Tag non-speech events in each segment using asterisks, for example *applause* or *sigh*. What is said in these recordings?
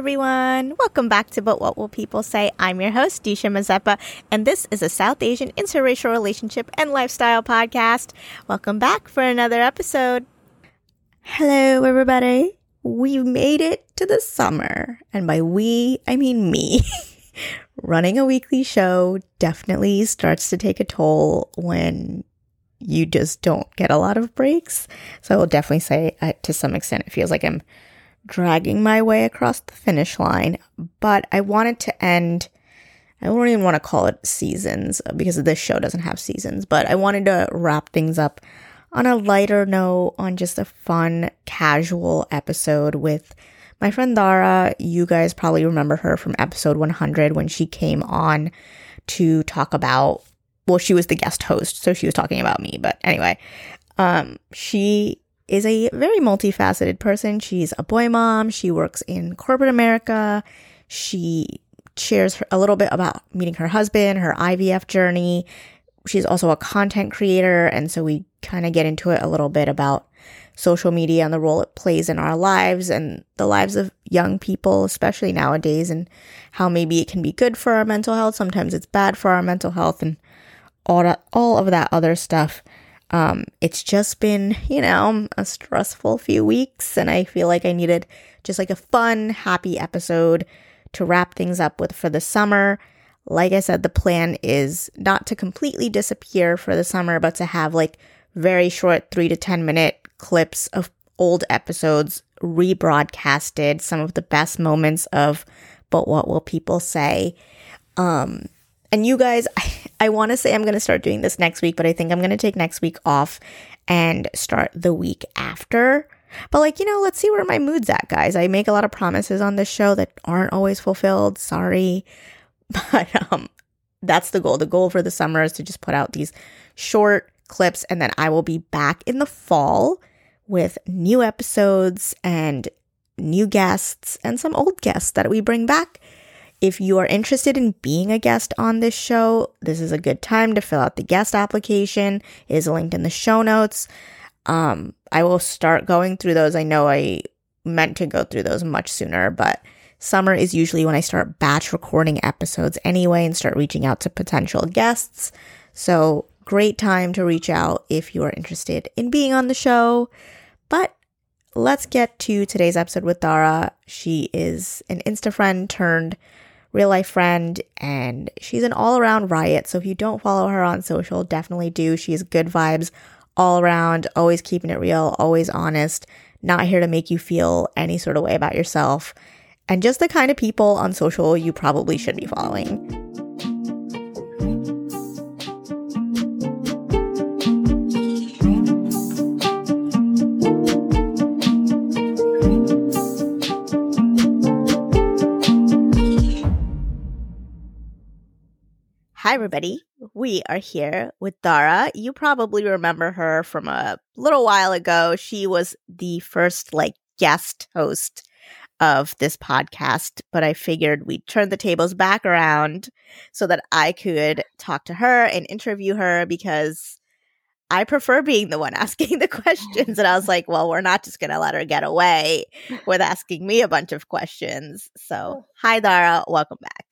everyone. Welcome back to But What Will People Say? I'm your host, Disha Mazeppa, and this is a South Asian interracial relationship and lifestyle podcast. Welcome back for another episode. Hello, everybody. We've made it to the summer, and by we, I mean me. *laughs* Running a weekly show definitely starts to take a toll when you just don't get a lot of breaks. So I will definitely say, uh, to some extent, it feels like I'm dragging my way across the finish line, but I wanted to end. I don't even want to call it seasons because this show doesn't have seasons, but I wanted to wrap things up on a lighter note, on just a fun, casual episode with my friend Dara. You guys probably remember her from episode 100 when she came on to talk about, well, she was the guest host, so she was talking about me, but anyway, um, she is a very multifaceted person. She's a boy mom. She works in corporate America. She shares a little bit about meeting her husband, her IVF journey. She's also a content creator. And so we kind of get into it a little bit about social media and the role it plays in our lives and the lives of young people, especially nowadays, and how maybe it can be good for our mental health. Sometimes it's bad for our mental health and all that, all of that other stuff. Um, it's just been, you know, a stressful few weeks, and I feel like I needed just like a fun, happy episode to wrap things up with for the summer. Like I said, the plan is not to completely disappear for the summer, but to have like very short three to 10 minute clips of old episodes rebroadcasted, some of the best moments of But What Will People Say? Um, and you guys, *laughs* I, I want to say I'm going to start doing this next week, but I think I'm going to take next week off and start the week after. But like, you know, let's see where my mood's at, guys. I make a lot of promises on this show that aren't always fulfilled. Sorry. *laughs* But um that's the goal. The goal for the summer is to just put out these short clips and then I will be back in the fall with new episodes and new guests and some old guests that we bring back if you are interested in being a guest on this show, this is a good time to fill out the guest application. It is linked in the show notes. Um, I will start going through those. I know I meant to go through those much sooner, but summer is usually when I start batch recording episodes anyway and start reaching out to potential guests. So, great time to reach out if you are interested in being on the show. But let's get to today's episode with Dara. She is an Insta friend turned real life friend, and she's an all around riot. So if you don't follow her on social, definitely do. She's good vibes all around, always keeping it real, always honest, not here to make you feel any sort of way about yourself, and just the kind of people on social you probably should be following. Hi, everybody. We are here with Dara. You probably remember her from a little while ago. She was the first, like, guest host of this podcast, but I figured we'd turn the tables back around so that I could talk to her and interview her because I prefer being the one *laughs* asking the questions. And I was like, well, we're not just going to let her get away with asking me a bunch of questions. So, *laughs* hi, Dara. Welcome back.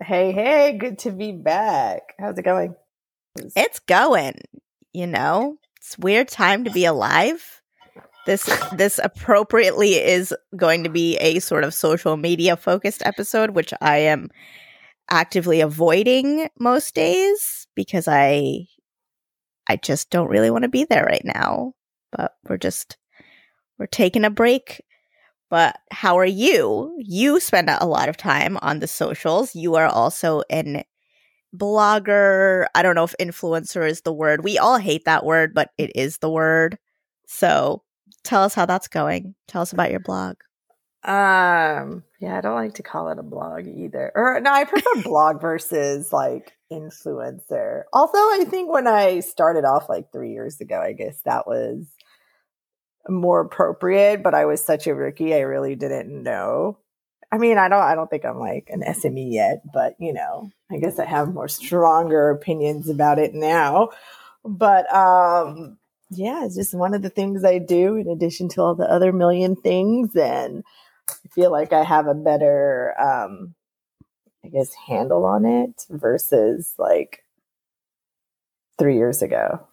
Hey, hey, good to be back. How's it going? It's going. You know, it's weird time to be alive. This this appropriately is going to be a sort of social media focused episode, which I am actively avoiding most days because I I just don't really want to be there right now. But we're just we're taking a break but how are you? You spend a lot of time on the socials. You are also an blogger. I don't know if influencer is the word. We all hate that word, but it is the word. So tell us how that's going. Tell us about your blog. Um, yeah, I don't like to call it a blog either. Or no, I prefer *laughs* blog versus like influencer. Although I think when I started off like three years ago, I guess that was more appropriate, but I was such a rookie, I really didn't know. I mean, I don't I don't think I'm like an SME yet, but you know, I guess I have more stronger opinions about it now. But um yeah, it's just one of the things I do in addition to all the other million things and I feel like I have a better, um, I guess, handle on it versus like three years ago.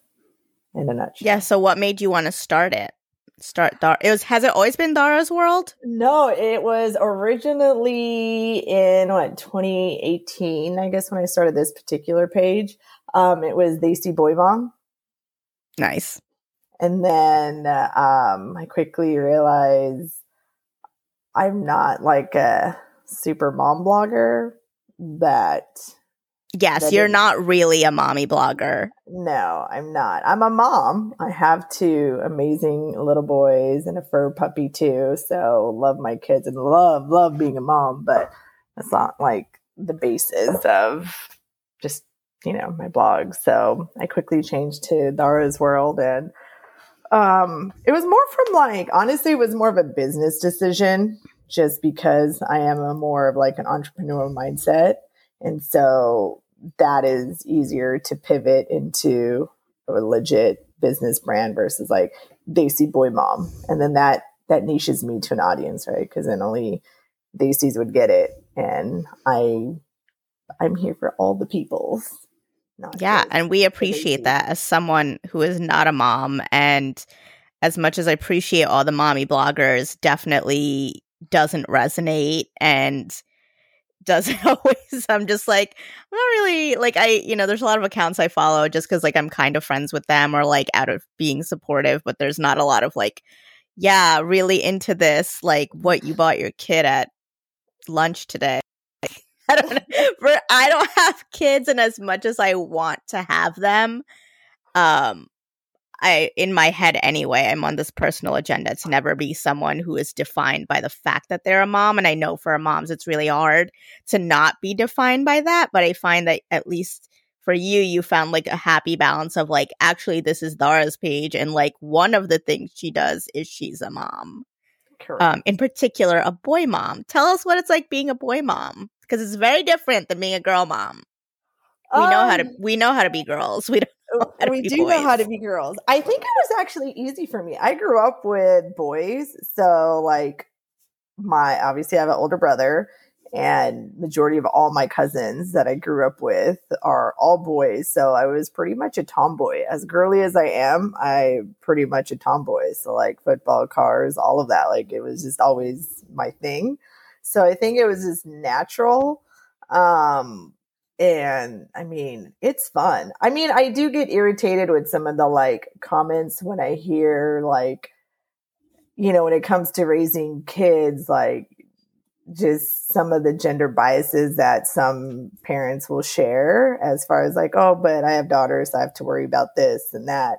In a nutshell. Yeah. So, what made you want to start it? Start Dar. It was. Has it always been Dara's World? No, it was originally in what 2018. I guess when I started this particular page, um, it was Desi Boy Mom. Nice. And then um, I quickly realized I'm not like a super mom blogger that Yes, you're is- not really a mommy blogger. no, I'm not. I'm a mom. I have two amazing little boys and a fur puppy too. So love my kids and love, love being a mom, but that's not like the basis of just, you know, my blog. So I quickly changed to Dara's World and um it was more from like honestly it was more of a business decision just because I am a more of like an entrepreneurial mindset. And so that is easier to pivot into a legit business brand versus like Desi Boy Mom. And then that that niches me to an audience, right? Because then only Desi's would get it. And I I'm here for all the peoples. Not Yeah, and we appreciate that as someone who is not a mom. And as much as I appreciate all the mommy bloggers, definitely doesn't resonate and doesn't *laughs* always. I'm just like, I'm not really like, I, you know, there's a lot of accounts I follow just because like I'm kind of friends with them or like out of being supportive, but there's not a lot of like, yeah, really into this, like what you bought your kid at lunch today. *laughs* I don't. For, I don't *laughs* have kids, and as much as I want to have them, um, I in my head anyway, I'm on this personal agenda to never be someone who is defined by the fact that they're a mom. And I know for moms, it's really hard to not be defined by that. But I find that at least for you, you found like a happy balance of like, actually, this is Dara's page, and like one of the things she does is she's a mom um, in particular, a boy mom. Tell us what it's like being a boy mom because it's very different than being a girl mom. We know how to Um, we know how to be girls. We don't. *laughs* we do know how to be girls. I think it was actually easy for me. I grew up with boys, so like my obviously I have an older brother and majority of all my cousins that I grew up with are all boys. So I was pretty much a tomboy. As girly as I am, I pretty much a tomboy. So like football, cars, all of that. Like it was just always my thing. So I think it was just natural. Um and I mean, it's fun. I mean, I do get irritated with some of the like comments when I hear like, you know, when it comes to raising kids, like just some of the gender biases that some parents will share as far as like, oh, but I have daughters, so I have to worry about this and that.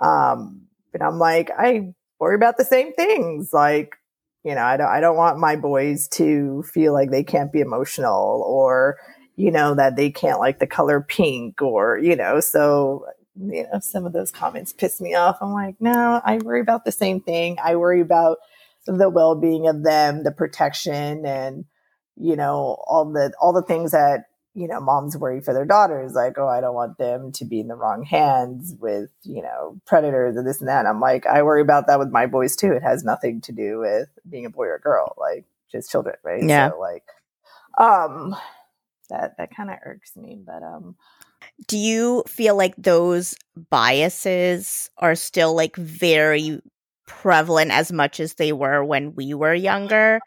Um, but I'm like, I worry about the same things. Like, you know, I don't, I don't want my boys to feel like they can't be emotional or, you know, that they can't like the color pink or, you know, so, you know, some of those comments piss me off. I'm like, no, I worry about the same thing. I worry about the well-being of them, the protection and, you know, all the, all the things that, you know, moms worry for their daughters. Like, oh, I don't want them to be in the wrong hands with, you know, predators and this and that. I'm like, I worry about that with my boys too. It has nothing to do with being a boy or a girl, like just children, right? Yeah. So like, um, that that kind of irks me but um Do you feel like those biases are still like very prevalent as much as they were when we were younger?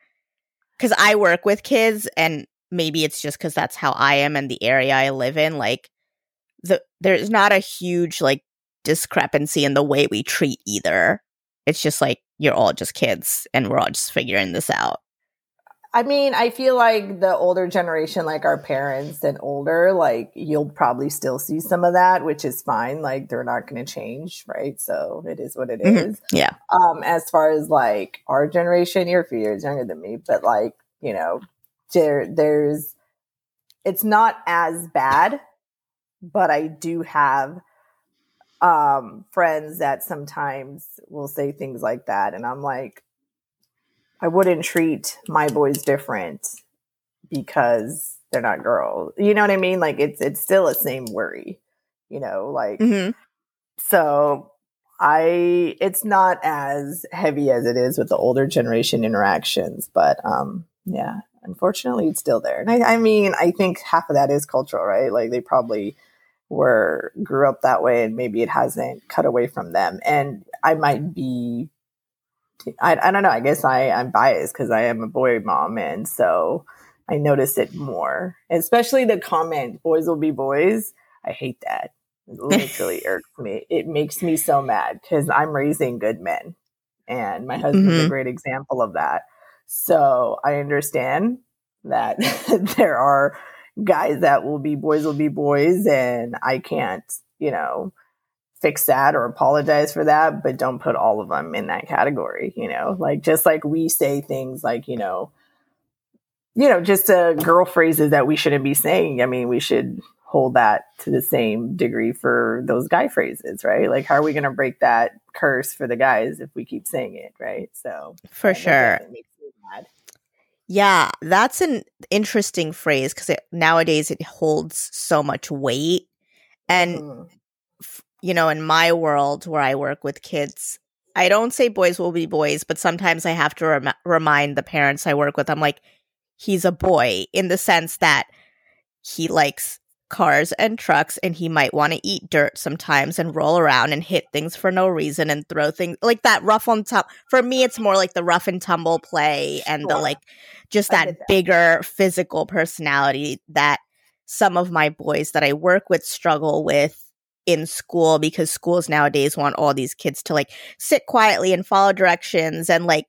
Because I work with kids, and maybe it's just because that's how I am and the area I live in. Like, the there's not a huge like discrepancy in the way we treat either. It's just like you're all just kids, and we're all just figuring this out. I mean i feel like the older generation like our parents and older like you'll probably still see some of that which is fine like they're not going to change right so it is what it is. Mhm. Yeah. um as far as like our generation you're a few years younger than me but like you know there there's it's not as bad but i do have um friends that sometimes will say things like that and i'm like i wouldn't treat my boys different because they're not girls you know what i mean like it's it's still the same worry you know like hmm so I it's not as heavy as it is with the older generation interactions, but um yeah, unfortunately it's still there. And I, I mean, I think half of that is cultural, right? Like they probably were grew up that way and maybe it hasn't cut away from them. And I might be I, I don't know, I guess I, I'm biased because I am a boy mom and so I notice it more. Especially the comment, boys will be boys. I hate that. It *laughs* literally irks me. It makes me so mad because I'm raising good men. And my husband's mm-hmm. a great example of that. So I understand that *laughs* there are guys that will be boys will be boys and I can't, you know, fix that or apologize for that, but don't put all of them in that category, you know, like just like we say things like, you know, you know, just uh, girl phrases that we shouldn't be saying. I mean, we should hold that to the same degree for those guy phrases, right? Like, how are we going to break that curse for the guys if we keep saying it, right? So, for sure. Yeah, that's an interesting phrase because it nowadays it holds so much weight. And, mm. You know, in my world where I work with kids, I don't say boys will be boys, but sometimes I have to rem- remind the parents I work with, I'm like, he's a boy in the sense that he likes cars and trucks and he might want to eat dirt sometimes and roll around and hit things for no reason and throw things like that rough on top for me it's more like the rough and tumble play and sure. the like just that, that bigger physical personality that some of my boys that I work with struggle with in school because schools nowadays want all these kids to like sit quietly and follow directions and like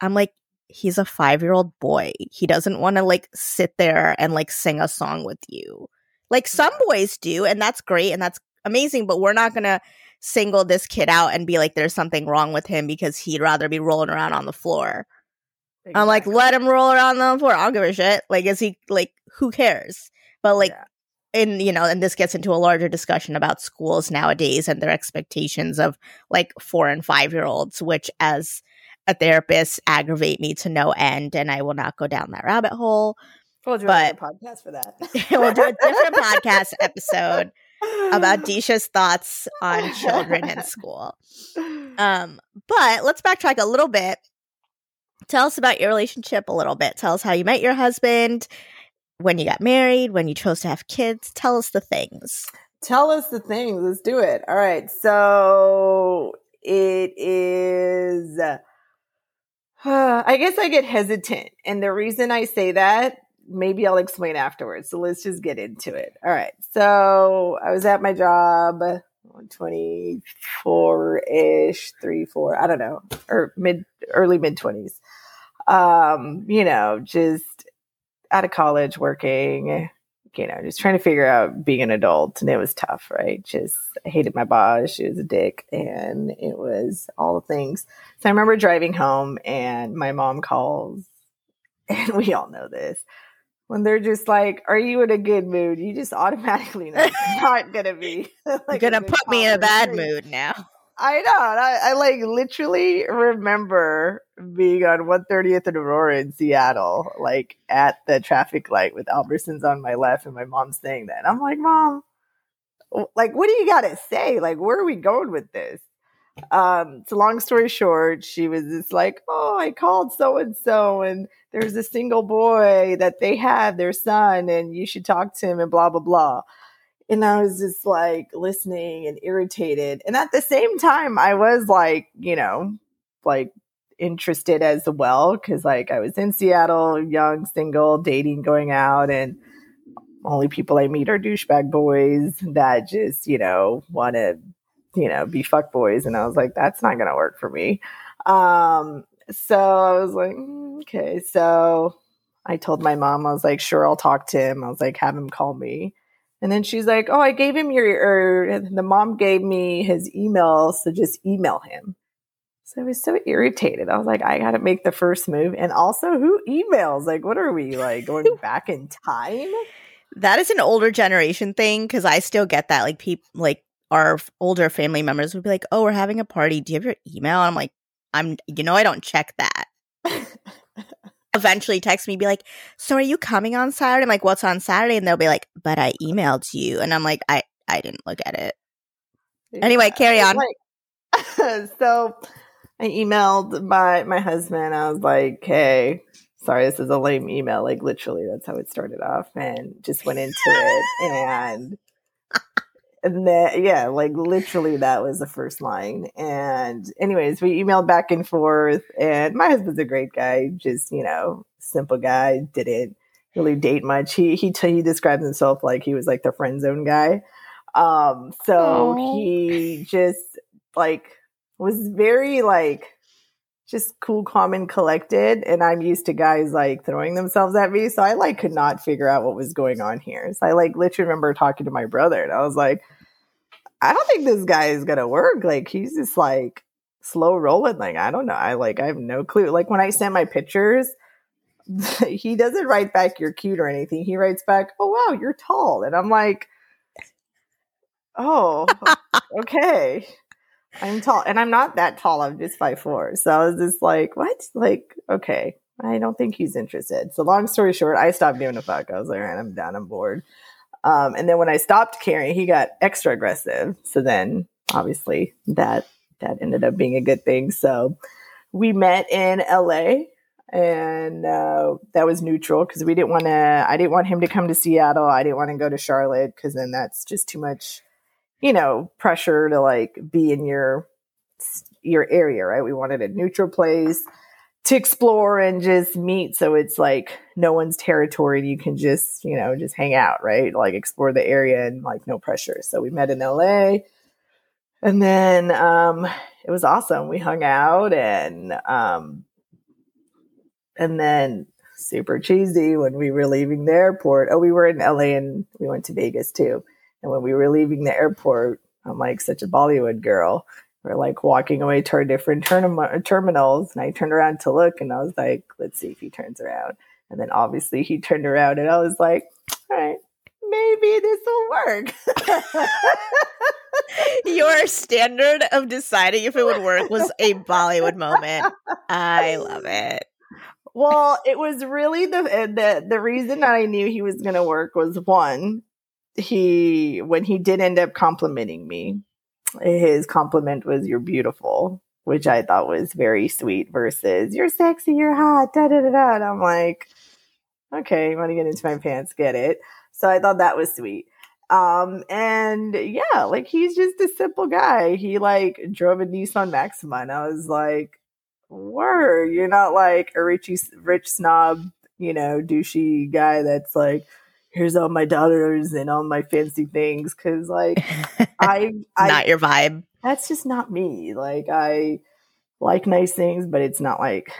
I'm like he's a 5-year-old boy. He doesn't want to like sit there and like sing a song with you like some boys do, and that's great and that's amazing, but we're not going to single this kid out and be like, there's something wrong with him because he'd rather be rolling around on the floor. Exactly. I'm like, let him roll around on the floor. I don't give a shit. Like, is he like, who cares? But like, yeah. And you know, and this gets into a larger discussion about schools nowadays and their expectations of like four and five year olds, which as a therapist aggravate me to no end. And I will not go down that rabbit hole. We'll do but, a podcast for that. *laughs* we'll do a different *laughs* podcast episode about Disha's thoughts on children in school. Um, but let's backtrack a little bit. Tell us about your relationship a little bit. Tell us how you met your husband, when you got married, when you chose to have kids. Tell us the things. Tell us the things. Let's do it. All right. So it is. Uh, *sighs* I guess I get hesitant. And the reason I say that maybe I'll explain afterwards. So let's just get into it. All right. So I was at my job, 24 ish, three, four, I don't know, or mid, early mid 20s. Um, you know, just out of college working, you know, just trying to figure out being an adult. And it was tough, right? Just I hated my boss. She was a dick and it was all the things. So I remember driving home and my mom calls *laughs* and we all know this when they're just like, "Are you in a good mood?" You just automatically know *laughs* it's not gonna be. *laughs* like gonna put me in a bad mood now. I know. I, I, like literally remember being on 130th and Aurora in Seattle, like at the traffic light with Albertsons on my left, and my mom saying that. I'm like, Mom, like, what do you got to say? Like, where are we going with this? Um, so long story short, she was just like, Oh, I called so and so, and there's a single boy that they have, their son, and you should talk to him and blah, blah, blah. And I was just like listening and irritated. And at the same time, I was like, you know, like interested as well. Cause like I was in Seattle, young, single, dating, going out, and only people I meet are douchebag boys that just, you know, want to, you know, be fuck boys. And I was like, that's not to work for me. Um, so I was like, mm, okay. So I told my mom, I was like, sure, I'll talk to him. I was like, have him call me. And then she's like, oh, I gave him your, or the mom gave me his email. So just email him. So I was so irritated. I was like, I got to make the first move. And also, who emails? Like, what are we like going *laughs* back in time? That is an older generation thing because I still get that. Like, people, like our older family members would be like, oh, we're having a party. Do you have your email? And I'm like, I'm, you know, I don't check that. Eventually text me, be like, so are you coming on Saturday? I'm like, what's on Saturday? And they'll be like, but I emailed you. And I'm like, I, I didn't look at it. Yeah. Anyway, carry on. Like, *laughs* so I emailed my my husband. I was like, "Hey, sorry, this is a lame email." Like literally, that's how it started off, and just went into it, and and then yeah, like literally, that was the first line. And anyways, we emailed back and forth, and my husband's a great guy, just you know, simple guy, didn't really date much. He he t- he describes himself like he was like the friend zone guy. Um, so Aww. he just like was very like just cool, calm, and collected. And I'm used to guys like throwing themselves at me. So I like could not figure out what was going on here. So I like literally remember talking to my brother and I was like, I don't think this guy is gonna work. Like he's just like slow rolling. Like, I don't know. I like I have no clue. Like when I send my pictures, *laughs* he doesn't write back you're cute or anything. He writes back, Oh wow, you're tall. And I'm like, Oh, *laughs* okay. I'm tall and I'm not that tall. I'm just five four. So I was just like, what? Like, okay. I don't think he's interested. So long story short, I stopped giving a fuck. I was like, I'm done. I'm bored. Um, and then when I stopped caring, he got extra aggressive. So then obviously that that ended up being a good thing. So we met in LA and uh, that was neutral because we didn't want to i didn't want him to come to seattle i didn't want to go to charlotte because then that's just too much you know, pressure to like be in your your area, right? We wanted a neutral place to explore and just meet. So it's like no one's territory you can just you know just hang out right? Like explore the area and like no pressure. So we met in la and then um it was awesome. We hung out and um and then super cheesy when we were leaving the airport. Oh we were in la and we went to vegas too and when we were leaving the airport, I'm like such a Bollywood girl. We're like walking away to our different term- terminals, and I turned around to look, and I was like, "Let's see if he turns around." And then obviously he turned around, and I was like, "All right, maybe this will work." *laughs* Your standard of deciding if it would work was a Bollywood moment. I love it. Well, it was really the the the reason I knew he was going to work was one, he when he did end up complimenting me, his compliment was "You're beautiful," which I thought was very sweet. Versus "You're sexy, you're hot," da da da da. And I'm like, okay, you want to get into my pants? Get it. So I thought that was sweet. Um, and yeah, like he's just a simple guy. He like drove a Nissan Maxima, and I was like, "Word, you're not like a rich rich snob, you know, douchey guy that's like." Here's all my daughters and all my fancy things because like I, *laughs* I not your vibe that's just not me like i like nice things but it's not like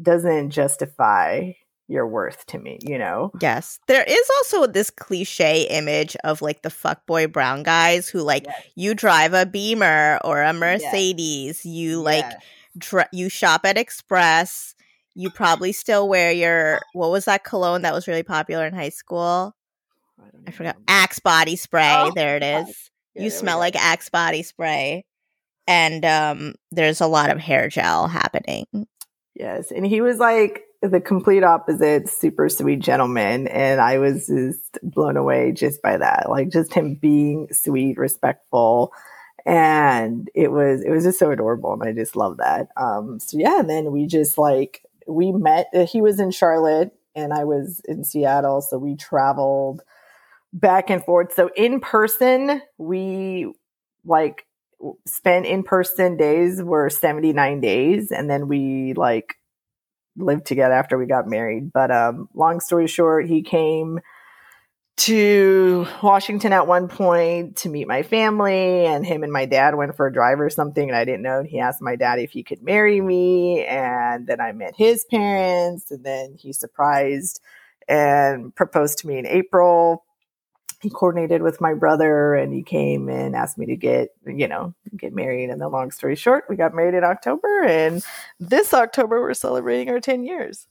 doesn't justify your worth to me you know yes there is also this cliche image of like the fuckboy brown guys who like yes. you drive a beamer or a mercedes yes. you like yes. dr- you shop at express you probably still wear your what was that cologne that was really popular in high school? I, I forgot. Axe body spray. Oh, there it is. Yeah, you smell like Axe body spray. And um there's a lot of hair gel happening. Yes. And he was like the complete opposite, super sweet gentleman. And I was just blown away just by that. Like just him being sweet, respectful. And it was it was just so adorable. And I just love that. Um so yeah, and then we just like we met, uh, he was in Charlotte and I was in Seattle. So we traveled back and forth. So in person, we like spent in person days were 79 days. And then we like lived together after we got married. But um, long story short, he came to Washington at one point to meet my family, and him and my dad went for a drive or something, and I didn't know. And he asked my dad if he could marry me, and then I met his parents, and then he surprised and proposed to me in April. He coordinated with my brother, and he came and asked me to get, you know, get married. And the long story short, we got married in October, and this October we're celebrating our ten years.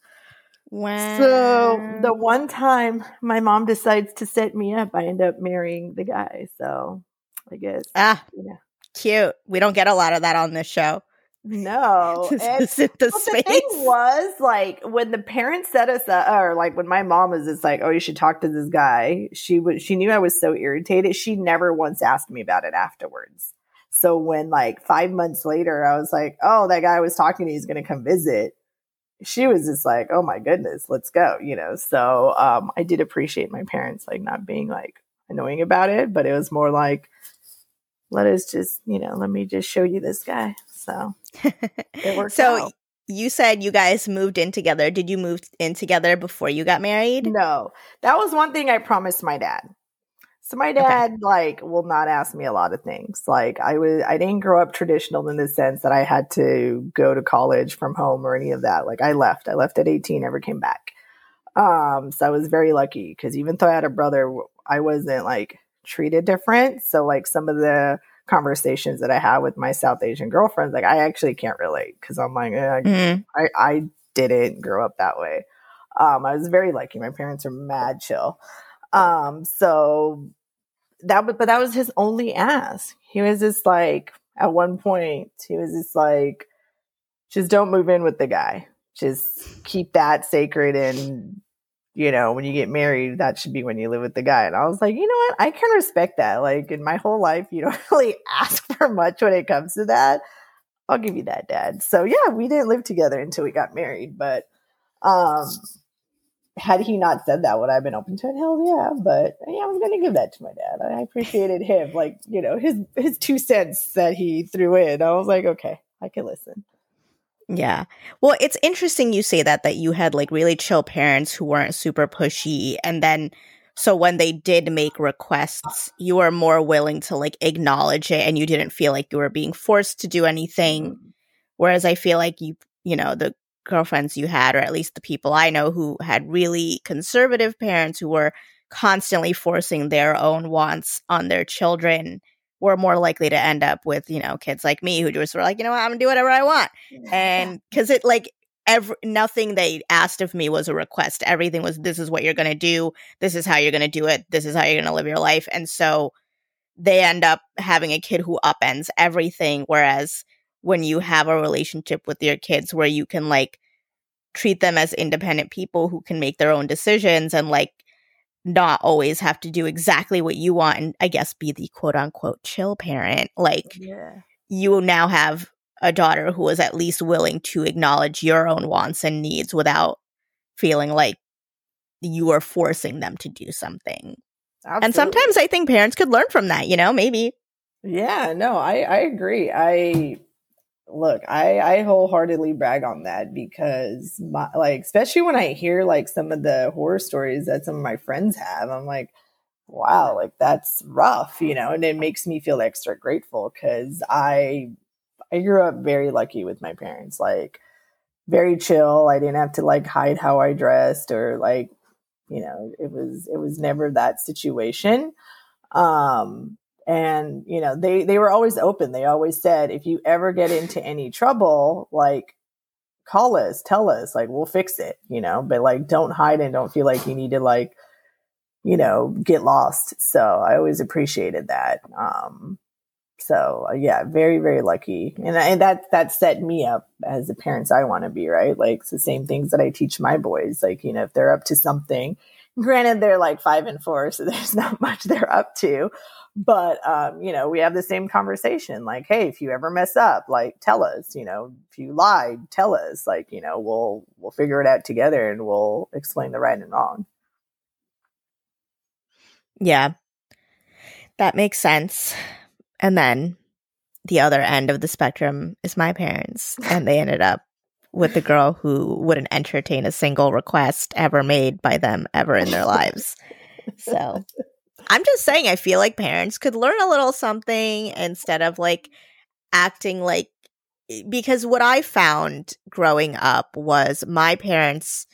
Wow. So the one time my mom decides to set me up, I end up marrying the guy. So I guess. Ah, yeah. cute. We don't get a lot of that on this show. No. *laughs* And, the, the thing was like when the parents set us up, or like when my mom was just like, "Oh, you should talk to this guy." She was. She knew I was so irritated. She never once asked me about it afterwards. So when like five months later, I was like, oh, that guy I was talking to, he's going to come visit. She was just like, oh my goodness, let's go, you know? So um, I did appreciate my parents like not being like annoying about it, but it was more like, let us just, you know, let me just show you this guy. So it *laughs* worked so out. you said you guys moved in together. Did you move in together before you got married? No, that was one thing I promised my dad. So my dad okay. like will not ask me a lot of things. Like I was I didn't grow up traditional in the sense that I had to go to college from home or any of that. Like I left. I left at 18, never came back. Um so I was very lucky cuz even though I had a brother, I wasn't like treated different. So like some of the conversations that I had with my South Asian girlfriends, like I actually can't relate cuz I'm like eh, mm-hmm. I I didn't grow up that way. Um I was very lucky. My parents are mad chill. Um, so that but that was his only ask. He was just like at one point he was just like just don't move in with the guy. Just keep that sacred and you know, when you get married, that should be when you live with the guy. And I was like, you know what? I can respect that. Like in my whole life, you don't *laughs* really ask for much when it comes to that. I'll give you that, dad. So yeah, we didn't live together until we got married, but um had he not said that, would I have been open to it? Hell yeah. But yeah, I was going to give that to my dad. I appreciated him, like, you know, his, his two cents that he threw in. I was like, okay, I can listen. Yeah. Well, it's interesting you say that, that you had like really chill parents who weren't super pushy. And then, so when they did make requests, you were more willing to like acknowledge it and you didn't feel like you were being forced to do anything. Mm-hmm. Whereas I feel like you, you know, the girlfriends you had, or at least the people I know who had really conservative parents who were constantly forcing their own wants on their children, were more likely to end up with, you know, kids like me who just were like, you know what, I'm gonna do whatever I want. And *laughs* because it like every nothing they asked of me was a request. Everything was this is what you're gonna do, this is how you're gonna do it, this is how you're gonna live your life. And so they end up having a kid who upends everything. Whereas when you have a relationship with your kids where you can like treat them as independent people who can make their own decisions and like not always have to do exactly what you want and I guess be the quote unquote chill parent. Like yeah. you now have a daughter who is at least willing to acknowledge your own wants and needs without feeling like you are forcing them to do something. Absolutely. And sometimes I think parents could learn from that, you know, maybe. Yeah, no, I I agree. I look, I, I wholeheartedly brag on that because my, like, especially when I hear like some of the horror stories that some of my friends have, I'm like, wow, like that's rough, you know, and it makes me feel extra grateful because I, I grew up very lucky with my parents, like very chill. I didn't have to like hide how I dressed or like, you know, it was, it was never that situation. Um, and you know they they were always open. They always said if you ever get into any trouble like call us tell us like we'll fix it you know? But like don't hide and don't feel like you need to like you know get lost. So i always appreciated that. Um so yeah very very lucky. And, and that that set me up as the parents i want to be right? Like it's the same things that i teach my boys. Like you know if they're up to something granted they're like five and four so *laughs* there's not much they're up to but um, you know we have the same conversation like hey if you ever mess up like tell us you know if you lied tell us like you know we'll we'll figure it out together and we'll explain the right and wrong. Yeah. That makes sense. And then the other end of the spectrum is my parents and they ended up with the girl who wouldn't entertain a single request ever made by them ever in their lives. So I'm just saying, I feel like parents could learn a little something instead of like acting like eh, because what I found growing up was my parents,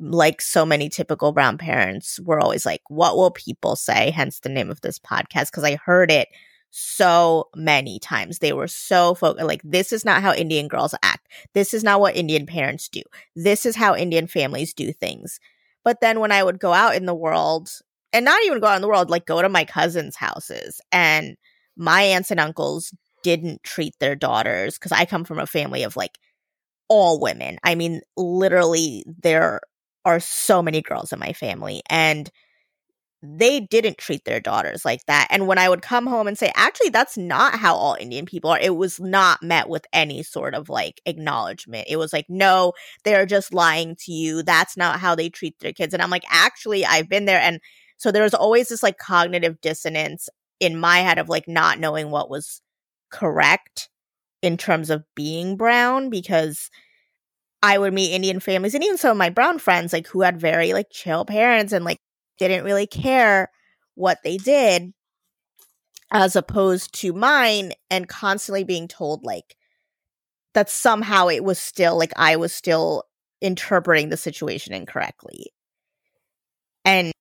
like so many typical brown parents, were always like, What will people say? Hence the name of this podcast, because I heard it so many times. They were so focused, like, this is not how Indian girls act. This is not what Indian parents do. This is how Indian families do things. But then when I would go out in the world and not even go out in the world, like go to my cousins' houses. And my aunts and uncles didn't treat their daughters because I come from a family of like all women. I mean, literally, there are so many girls in my family. And they didn't treat their daughters like that. And when I would come home and say, actually, that's not how all Indian people are, it was not met with any sort of like acknowledgement. It was like, no, they're just lying to you. That's not how they treat their kids. And I'm like, actually, I've been there. And so there was always this like cognitive dissonance in my head of like not knowing what was correct in terms of being brown because I would meet Indian families and even some of my brown friends like who had very like chill parents and like didn't really care what they did as opposed to mine and constantly being told like that somehow it was still like I was still interpreting the situation incorrectly. And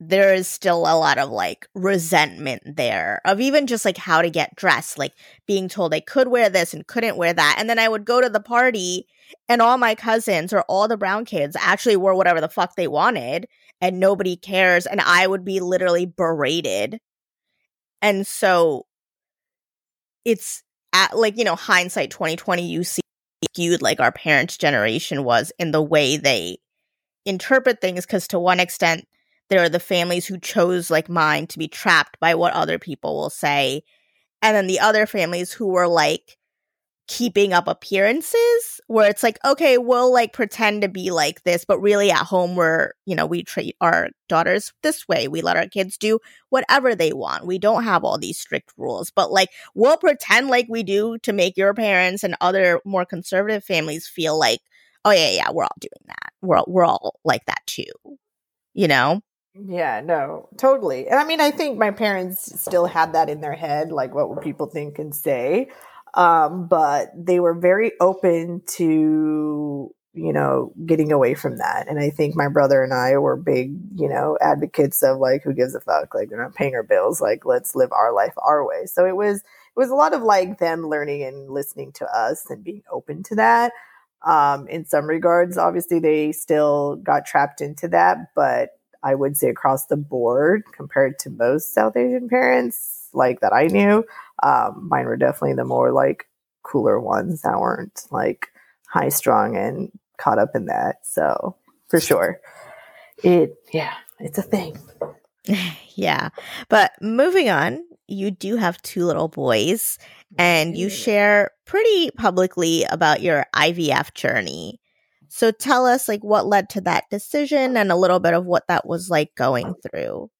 there is still a lot of like resentment there of even just like how to get dressed, like being told I could wear this and couldn't wear that. And then I would go to the party and all my cousins or all the brown kids actually wore whatever the fuck they wanted and nobody cares. And I would be literally berated. And so it's at like, you know, hindsight 2020, you see skewed like our parents' generation was in the way they interpret things. Cause to one extent, there are the families who chose, like mine, to be trapped by what other people will say. And then the other families who were like keeping up appearances, where it's like, okay, we'll like pretend to be like this, but really at home, we're, you know, we treat our daughters this way. We let our kids do whatever they want. We don't have all these strict rules, but like we'll pretend like we do to make your parents and other more conservative families feel like, oh, yeah, yeah, we're all doing that. We're, we're all like that too, you know? Yeah, no, totally. And I mean, I think my parents still had that in their head, like what would people think and say. Um, but they were very open to, you know, getting away from that. And I think my brother and I were big, you know, advocates of like, who gives a fuck? Like, they're not paying our bills. Like, let's live our life our way. So it was, it was a lot of like them learning and listening to us and being open to that. Um, in some regards, obviously they still got trapped into that, but I would say across the board compared to most South Asian parents like that I knew. Um, mine were definitely the more like cooler ones that weren't like high strung and caught up in that. So for sure. It yeah, it's a thing. *laughs* yeah. But moving on, you do have two little boys and you share pretty publicly about your IVF journey. So tell us like what led to that decision and a little bit of what that was like going through.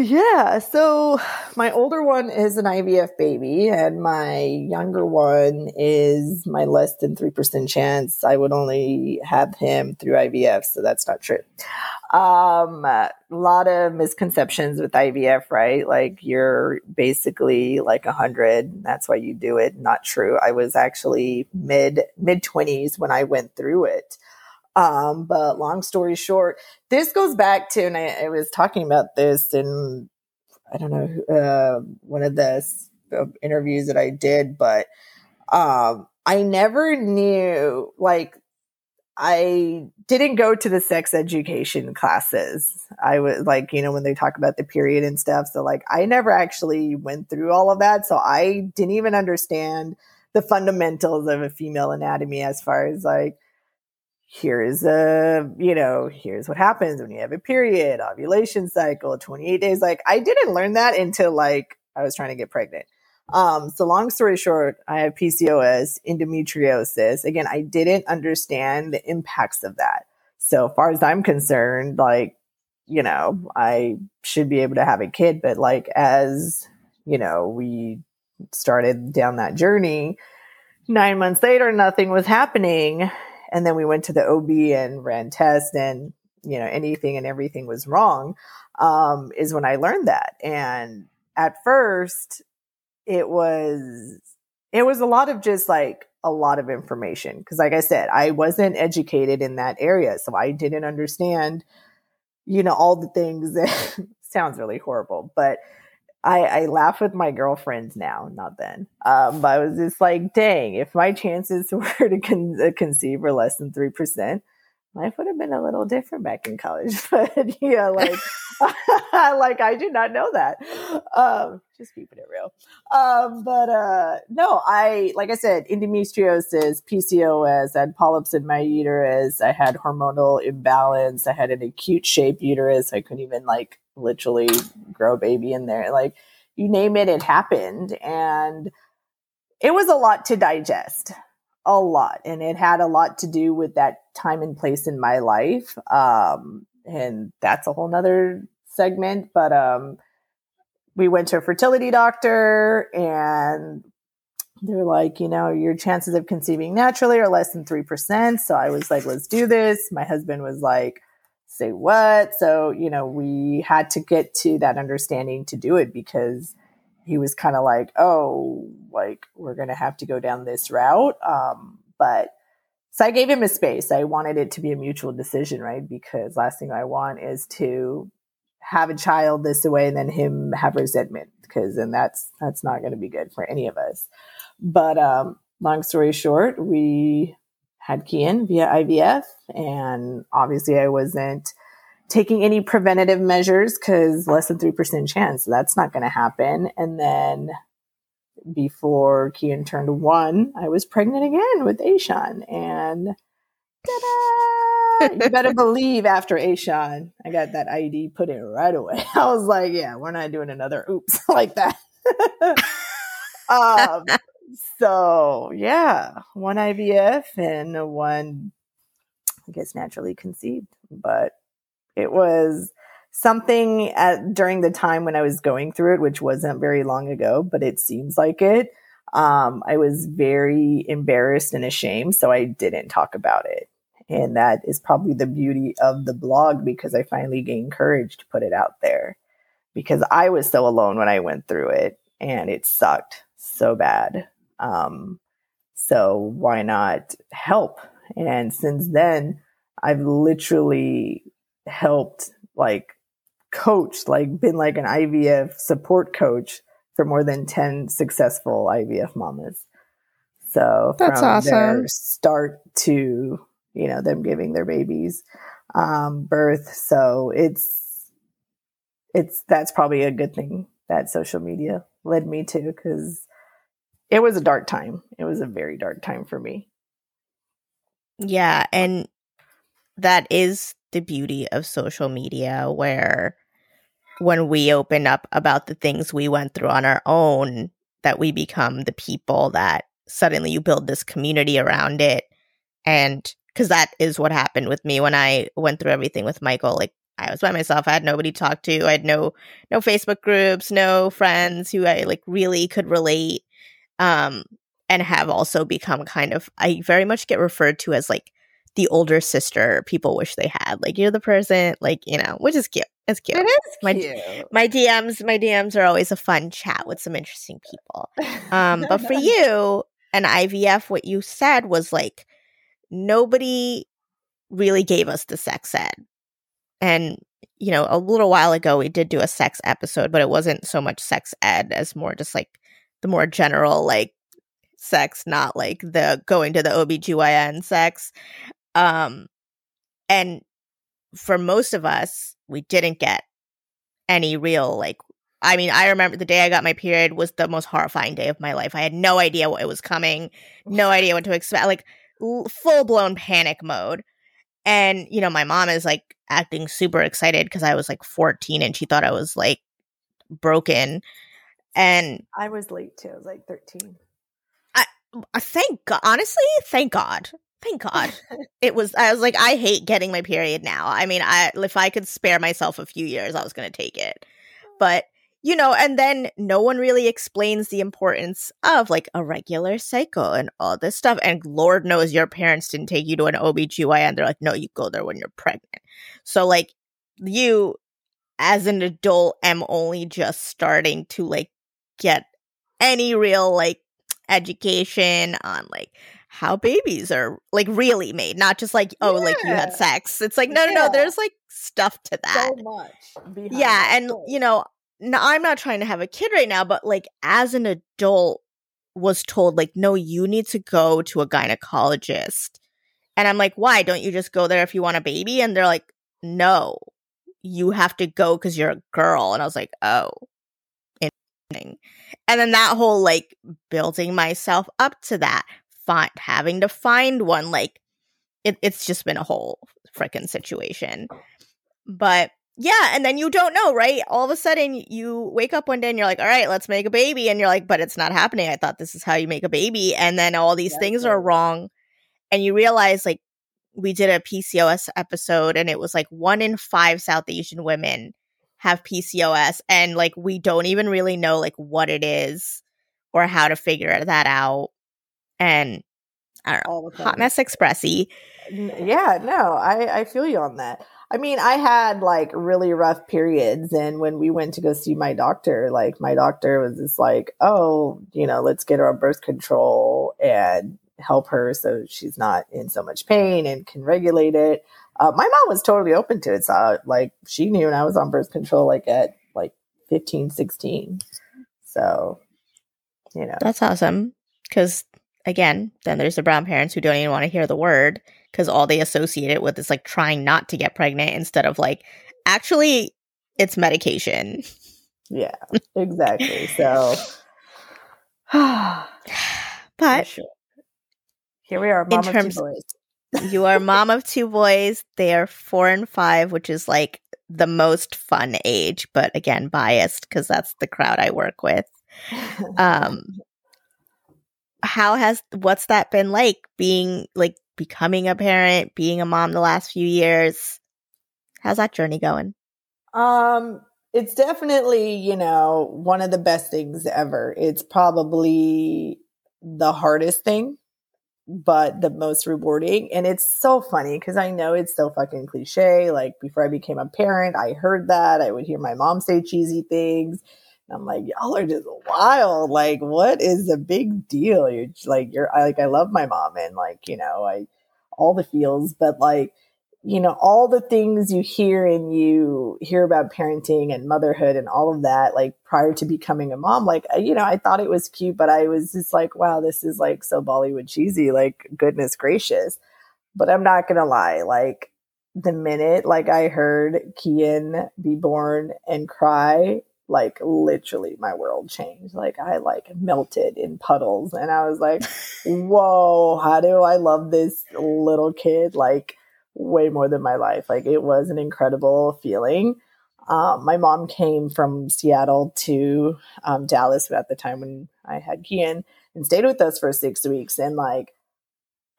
Yeah, so my older one is an IVF baby, and my younger one is my less than 3% chance I would only have him through IVF, so that's not true. Um, a lot of misconceptions with IVF, right? Like you're basically like a hundred. That's why you do it. Not true. I was actually mid mid twenties when I went through it. Um, but long story short, this goes back to, and I, I was talking about this in, I don't know, uh, one of the uh, interviews that I did, but um, I never knew, like, I didn't go to the sex education classes. I was like, you know, when they talk about the period and stuff. So, like, I never actually went through all of that. So, I didn't even understand the fundamentals of a female anatomy as far as like here's a you know here's what happens when you have a period ovulation cycle 28 days. Like i didn't learn that until like i was trying to get pregnant. Um so long story short i have pcos endometriosis. Again i didn't understand the impacts of that. So far as i'm concerned like you know i should be able to have a kid but like as you know we started down that journey nine months later nothing was happening and then we went to the OB and ran tests and, you know, anything and everything was wrong, um, is when I learned that. And at first it was, it was a lot of just like a lot of information. Cause like I said, I wasn't educated in that area. So I didn't understand, you know, all the things *laughs* that sounds really horrible, but I, I laugh with my girlfriends now, not then. Um, but I was just like, dang, if my chances *laughs* were to con- uh, conceive were less than 3%, life would have been a little different back in college. *laughs* But yeah, like, *laughs* like I did not know that. Um, just keeping it real. Um, but uh, no, I, like I said, endometriosis, PCOS, I had polyps in my uterus. I had hormonal imbalance. I had an acute shape uterus. I couldn't even like literally grow a baby in there. Like you name it, it happened. And it was a lot to digest, a lot. And it had a lot to do with that time and place in my life. Um, and that's a whole nother segment. But um, we went to a fertility doctor and they're like, you know, your chances of conceiving naturally are less than 3%. So I was like, let's do this. My husband was like, say what? So, you know, we had to get to that understanding to do it because he was kind of like, oh, like we're going to have to go down this route. Um, but so I gave him a space. I wanted it to be a mutual decision, right? Because last thing I want is to have a child this way and then him have resentment because then that's that's not going to be good for any of us. But um, long story short, we had Kian via IVF, and obviously I wasn't taking any preventative measures because less than three percent chance that's not going to happen. And then before Kian turned one, I was pregnant again with Ashawn, and ta-da! you better *laughs* believe after Ashawn, I got that IUD put in right away. *laughs* I was like, yeah, we're not doing another oops *laughs* like that. um, so yeah, one IVF and one, I guess, naturally conceived. But it was something at, during the time when I was going through it, which wasn't very long ago, but it seems like it. Um, I was very embarrassed and ashamed, so I didn't talk about it. And that is probably the beauty of the blog because I finally gained courage to put it out there because I was so alone when I went through it and it sucked so bad. Um, so why not help? And since then, I've literally helped like coach, like been like an IVF support coach for more than 10 successful IVF mamas. So that's from awesome. their start to, you know, them giving their babies um, birth. So it's, it's, that's probably a good thing that social media led me to because it was a dark time. It was a very dark time for me. Yeah. And that is the beauty of social media, where when we open up about the things we went through on our own, that we become the people that suddenly you build this community around it. And because that is what happened with me when I went through everything with Michael. Like I was by myself. I had nobody to talk to. I had no no Facebook groups, no friends who I like really could relate um, and have also become kind of, I very much get referred to as like the older sister people wish they had. Like you're the person, like, you know, which is cute. It's cute. It is my, cute. My DMs, my DMs are always a fun chat with some interesting people. Um, but for *laughs* you, and IVF, what you said was like, nobody really gave us the sex ed. And, you know, a little while ago, we did do a sex episode, but it wasn't so much sex ed as more just like the more general like sex, not like the going to the OBGYN sex. Um and for most of us, we didn't get any real like I mean, I remember the day I got my period was the most horrifying day of my life. I had no idea what it was coming, no idea what to expect, like l- full blown panic mode. And, you know, my mom is like acting super excited because I was like 14 and she thought I was like broken. And I was late too. I was like 13. I, I thank God, honestly, thank God. Thank God. *laughs* it was, I was like, I hate getting my period now. I mean, I, if I could spare myself a few years, I was going to take it. Oh. But, you know, and then no one really explains the importance of like a regular cycle and all this stuff. And Lord knows your parents didn't take you to an OBGYN. They're like, no, you go there when you're pregnant. So, like, you as an adult am only just starting to like get any real like education on like how babies are like really made, not just like, oh, like you had sex. It's like, no, no, no, there's like stuff to that. So much. yeah. And, story. you know, no, I'm not trying to have a kid right now, but like as an adult, was told, like, no, you need to go to a gynecologist. And I'm like, why? Don't you just go there if you want a baby? And they're like, no, you have to go because you're a girl. And I was like, oh. And then that whole like building myself up to that, find having to find one, like it, it's just been a whole freaking situation. But yeah, and then you don't know, right? All of a sudden you wake up one day and you're like, all right, let's make a baby. And you're like, but it's not happening. I thought this is how you make a baby. And then all these things are wrong. And you realize, like, we did a PCOS episode and it was like one in five South Asian women have PCOS. And like, we don't even really know, like, what it is or how to figure that out. And I don't know, hot mess expressy. Yeah, no, I, I feel you on that. I mean, I had like really rough periods. And when we went to go see my doctor, like my doctor was just like, oh, you know, let's get her on birth control and help her so she's not in so much pain and can regulate it. Uh, my mom was totally open to it. So, like, she knew when I was on birth control, like at like 15, 16. So, you know. That's awesome. Because again, then there's the brown parents who don't even want to hear the word because all they associate it with is like trying not to get pregnant instead of like actually it's medication. Yeah, exactly. so, *sighs* *sighs* but sure. here we are, mom in terms, two boys. You are mom of two boys. They are four and five, which is like the most fun age, but again, biased because that's the crowd I work with. Um, how has what's that been like being like becoming a parent, being a mom the last few years? How's that journey going? Um, it's definitely, you know, one of the best things ever. It's probably the hardest thing, but the most rewarding. And it's so funny because I know it's so fucking cliche. Like before I became a parent, I heard that. I would hear my mom say cheesy things. I'm like, y'all are just wild. Like, what is the big deal? You're like, you're I, like, I love my mom and like, you know, I all the feels, but like, you know, all the things you hear and you hear about parenting and motherhood and all of that, like prior to becoming a mom, like, you know, I thought it was cute, but I was just like, wow, this is like so Bollywood cheesy. Like, goodness gracious. But I'm not going to lie. Like, the minute like I heard Kian be born and cry, like literally my world changed. Like I like melted in puddles and I was like, *laughs* whoa, how do I love this little kid like way more than my life. Like it was an incredible feeling. Um, my mom came from Seattle to um, Dallas at the time when I had Kian and stayed with us for six weeks. And like,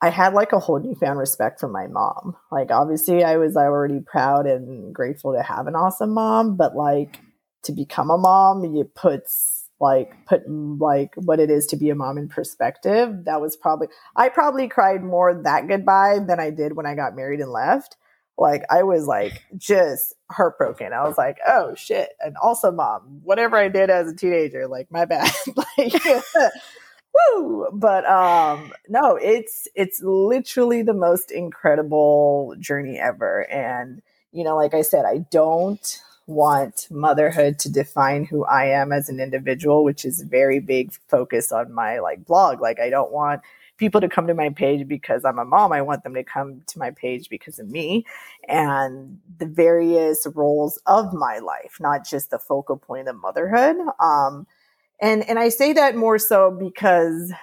I had like a whole newfound respect for my mom. Like, obviously, I was already proud and grateful to have an awesome mom, but like, to become a mom, it puts like put like what it is to be a mom in perspective. That was probably I probably cried more that goodbye than I did when I got married and left. Like I was like just heartbroken. I was like, oh shit. And also mom, whatever I did as a teenager, like my bad. *laughs* like *laughs* woo. But um no, it's it's literally the most incredible journey ever. And you know, like I said, I don't want motherhood to define who I am as an individual, which is very big focus on my like blog. Like I don't want people to come to my page because I'm a mom. I want them to come to my page because of me and the various roles of my life, not just the focal point of motherhood. Um, and, and I say that more so because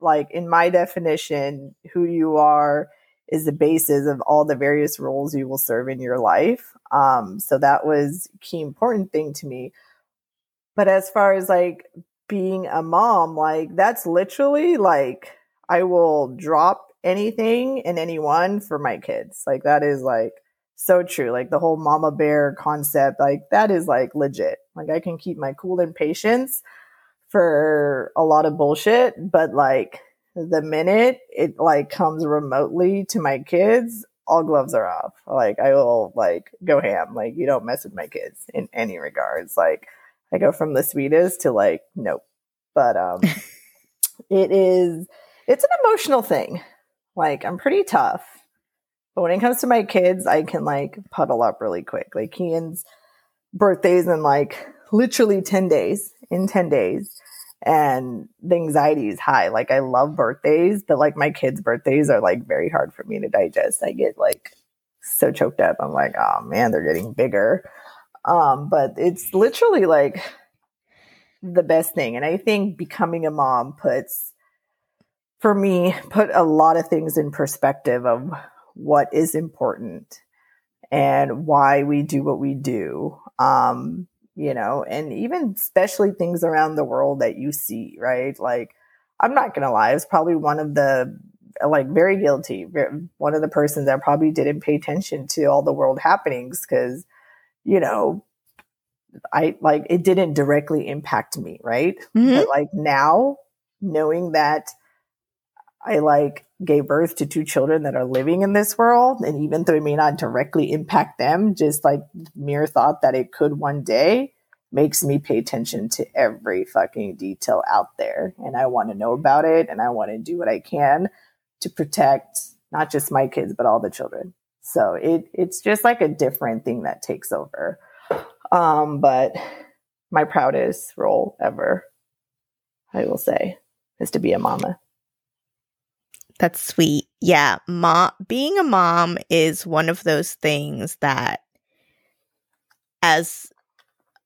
like in my definition, who you are is the basis of all the various roles you will serve in your life. Um, so that was key important thing to me. But as far as like being a mom, like that's literally like I will drop anything and anyone for my kids. Like that is like so true. Like the whole mama bear concept, like that is like legit. Like I can keep my cool and patience for a lot of bullshit, but like the minute it like comes remotely to my kids, all gloves are off. Like I will like go ham. Like you don't mess with my kids in any regards. Like I go from the sweetest to like nope. But um *laughs* it is it's an emotional thing. Like I'm pretty tough. But when it comes to my kids, I can like puddle up really quick. Like Kian's birthday's in like literally 10 days. In 10 days and the anxiety is high. Like I love birthdays, but like my kids' birthdays are like very hard for me to digest. I get like so choked up. I'm like, oh man, they're getting bigger. Um, but it's literally like the best thing. And I think becoming a mom puts for me put a lot of things in perspective of what is important and why we do what we do. Um, you know, and even especially things around the world that you see, right? Like, I'm not gonna lie, it's probably one of the like very guilty. One of the persons that probably didn't pay attention to all the world happenings because, you know, I like it didn't directly impact me, right? Mm-hmm. But like now, knowing that I like gave birth to two children that are living in this world, and even though it may not directly impact them, just like mere thought that it could one day makes me pay attention to every fucking detail out there. And I want to know about it and I want to do what I can to protect not just my kids, but all the children. So it, it's just like a different thing that takes over. Um, but my proudest role ever, I will say, is to be a mama. That's sweet. Yeah, mom being a mom is one of those things that as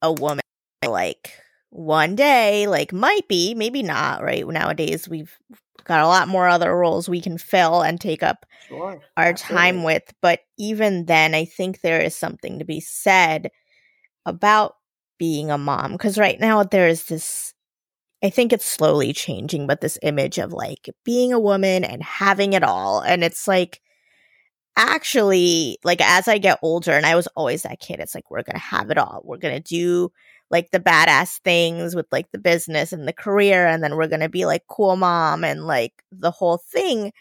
a woman like one day like might be, maybe not, right? Nowadays we've got a lot more other roles we can fill and take up sure, our absolutely. time with, but even then I think there is something to be said about being a mom because right now there is this I think it's slowly changing, but this image of like being a woman and having it all. And it's like, actually, like as I get older, and I was always that kid, it's like, we're going to have it all. We're going to do like the badass things with like the business and the career. And then we're going to be like cool mom and like the whole thing.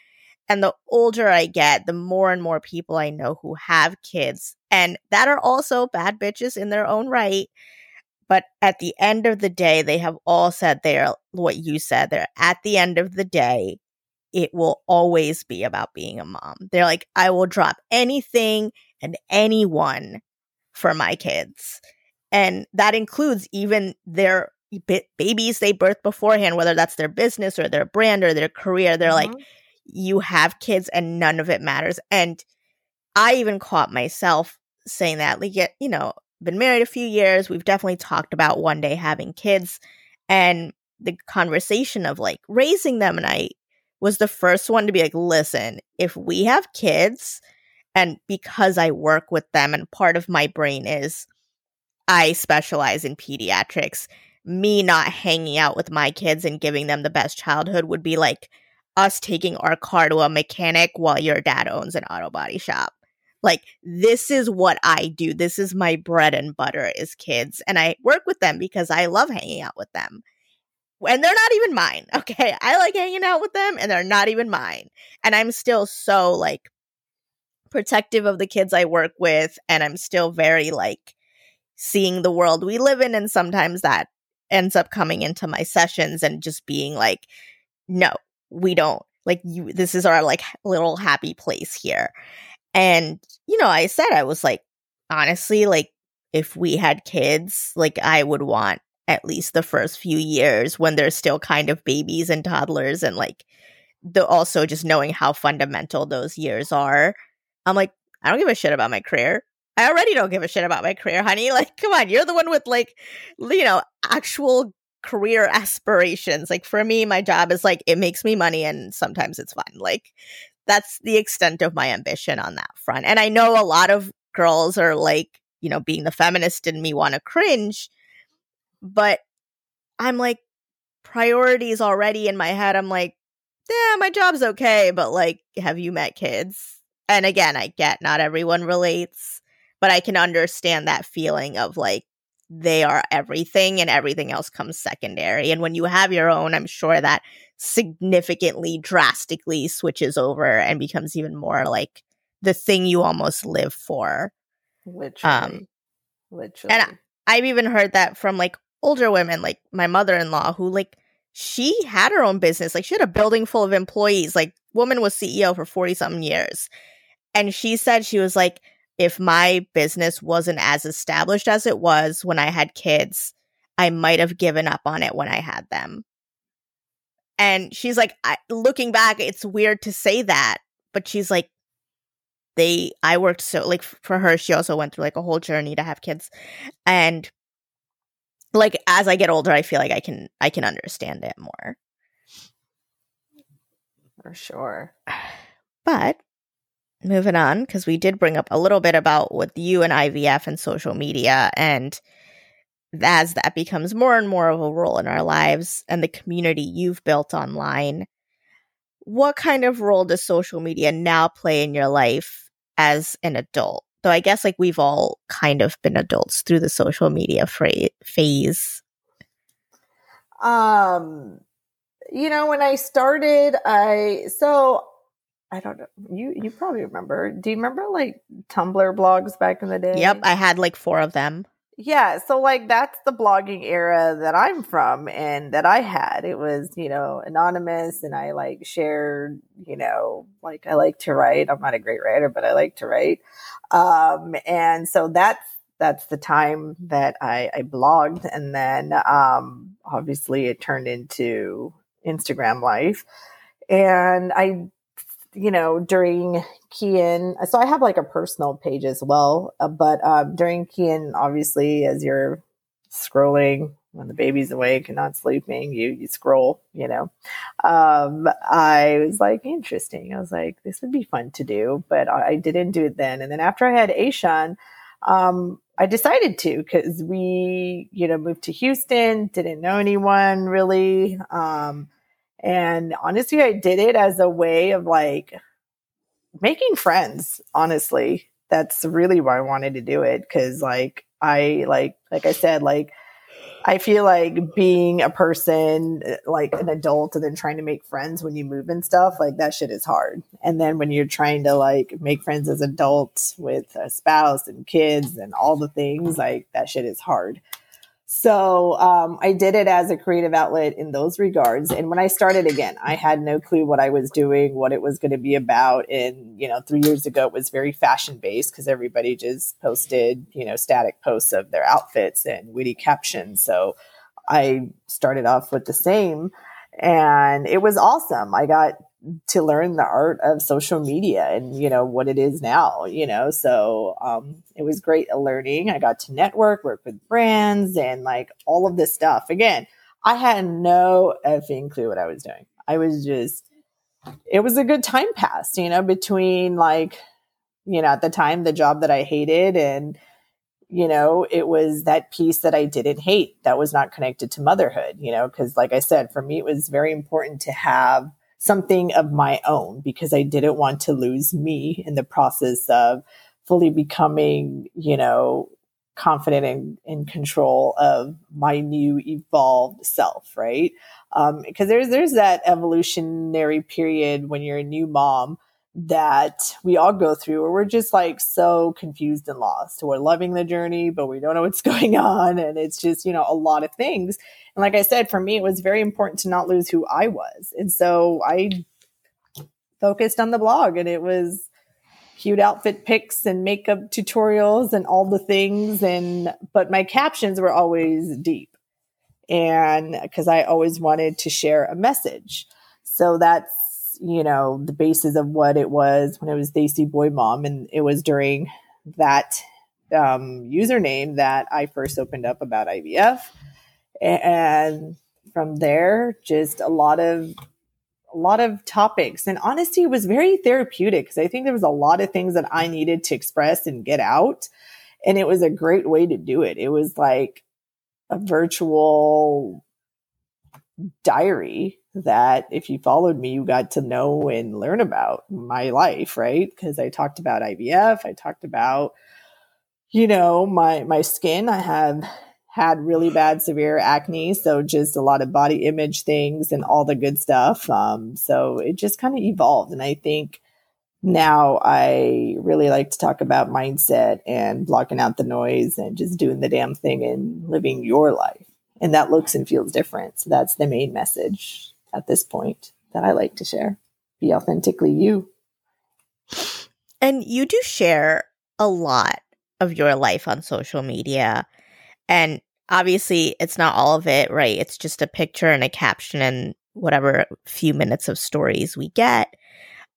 And the older I get, the more and more people I know who have kids and that are also bad bitches in their own right but at the end of the day, they have all said they're what you said. They're at the end of the day, it will always be about being a mom. They're like, I will drop anything and anyone for my kids. And that includes even their babies they birth beforehand, whether that's their business or their brand or their career. They're mm-hmm. like, you have kids and none of it matters. And I even caught myself saying that, like, you know, been married a few years. We've definitely talked about one day having kids and the conversation of like raising them. And I was the first one to be like, listen, if we have kids, and because I work with them, and part of my brain is I specialize in pediatrics, me not hanging out with my kids and giving them the best childhood would be like us taking our car to a mechanic while your dad owns an auto body shop. Like, this is what I do. This is my bread and butter is kids. And I work with them because I love hanging out with them. And they're not even mine. *laughs* Okay. I like hanging out with them and they're not even mine. And I'm still so like protective of the kids I work with. And I'm still very like seeing the world we live in. And sometimes that ends up coming into my sessions and just being like, no, we don't. Like you, this is our like little happy place here. And, you know, I said, I was like, honestly, like, if we had kids, like, I would want at least the first few years when they're still kind of babies and toddlers and like the also just knowing how fundamental those years are. I'm like, I don't give a shit about my career. I already don't give a shit about my career, honey. *laughs* Like, come on, you're the one with like, you know, actual career aspirations. Like for me, my job is like it makes me money and sometimes it's fun. Like that's the extent of my ambition on that front. And I know a lot of girls are like, you know, being the feminist in me want to cringe, but I'm like, priorities already in my head. I'm like, yeah, my job's okay, but like, have you met kids? And again, I get not everyone relates, but I can understand that feeling of like, they are everything and everything else comes secondary. And when you have your own, I'm sure that significantly, drastically switches over and becomes even more like the thing you almost live for. Literally. Um, Literally. And I, I've even heard that from like older women, like my mother in law, who like she had her own business. Like she had a building full of employees. Like woman was CEO for 40 something years. And she said she was like, if my business wasn't as established as it was when I had kids, I might have given up on it when I had them. And she's like, I, looking back, it's weird to say that, but she's like, they, I worked so, like, for her, she also went through like a whole journey to have kids. And like, as I get older, I feel like I can, I can understand it more. For sure. *sighs* But moving on, because we did bring up a little bit about with you and IVF and social media, and as that becomes more and more of a role in our lives and the community you've built online, what kind of role does social media now play in your life as an adult? Though I guess like we've all kind of been adults through the social media fra- phase. Um, you know, when I started, I so I don't know. You you probably remember. Do you remember like Tumblr blogs back in the day? Yep, I had like four of them. Yeah, so like that's the blogging era that I'm from and that I had. It was, you know, anonymous and I like shared, you know, like I like to write. I'm not a great writer, but I like to write. Um and so that's that's the time that I, I blogged and then um obviously it turned into Instagram life. And I you know, during Kian, so I have like a personal page as well, uh, but um, during Kian, obviously, as you're scrolling when the baby's awake and not sleeping, you you scroll, you know. Um, I was like, interesting. I was like, this would be fun to do, but I, I didn't do it then. And then after I had Ashan, um, I decided to because we, you know, moved to Houston, didn't know anyone really. Um, and honestly, I did it as a way of like making friends, honestly. That's really why I wanted to do it. Cause like, I like, like I said, like, I feel like being a person, uh, like an adult, and then trying to make friends when you move and stuff, like that shit is hard. And then when you're trying to like make friends as adults with a spouse and kids and all the things, like that shit is hard. So um, I did it as a creative outlet in those regards. And when I started again, I had no clue what I was doing, what it was going to be about. And you know, three years ago, it was very fashion based because everybody just posted, you know, static posts of their outfits and witty captions. So I started off with the same, and it was awesome. I got to learn the art of social media and you know what it is now you know? So um, it was great learning. I got to network work with brands and like all of this stuff. Again i had no effing clue what i was doing. I was just it was a good time pass you know between like you know at the time the job that i hated and you know it was that piece that i didn't hate that was not connected to motherhood you know? Because like i said for me it was very important to have something of my own because I didn't want to lose me in the process of fully becoming, you know, confident and in control of my new evolved self, right? Um, because there's there's that evolutionary period when you're a new mom that we all go through where we're just like so confused and lost. We're loving the journey, but we don't know what's *laughs* going on. And it's just, you know, a lot of things. And like I said, for me, it was very important to not lose who I was. And so I focused on the blog and it was cute outfit pics and makeup tutorials and all the things. And, but my captions were always deep. And because I always wanted to share a message. So that's you know, the basis of what it was when it was Desi Boy Mom. And it was during that um, username that I first opened up about IVF. And from there, just a lot of a lot of topics and honesty was very therapeutic because I think there was a lot of things that I needed to express and get out. And it was a great way to do it. It was like a virtual diary that if you followed me, you got to know and learn about my life, right? Because I talked about IVF, I talked about, you know, my my skin. I have had really bad severe acne, so just a lot of body image things and all the good stuff. Um, so it just kind of evolved, and I think now I really like to talk about mindset and blocking out the noise and just doing the damn thing and living your life. And that looks and feels different. So that's the main message at this point that I like to share. Be authentically you. And you do share a lot of your life on social media. And obviously, it's not all of it, right? It's just a picture and a caption and whatever few minutes of stories we get.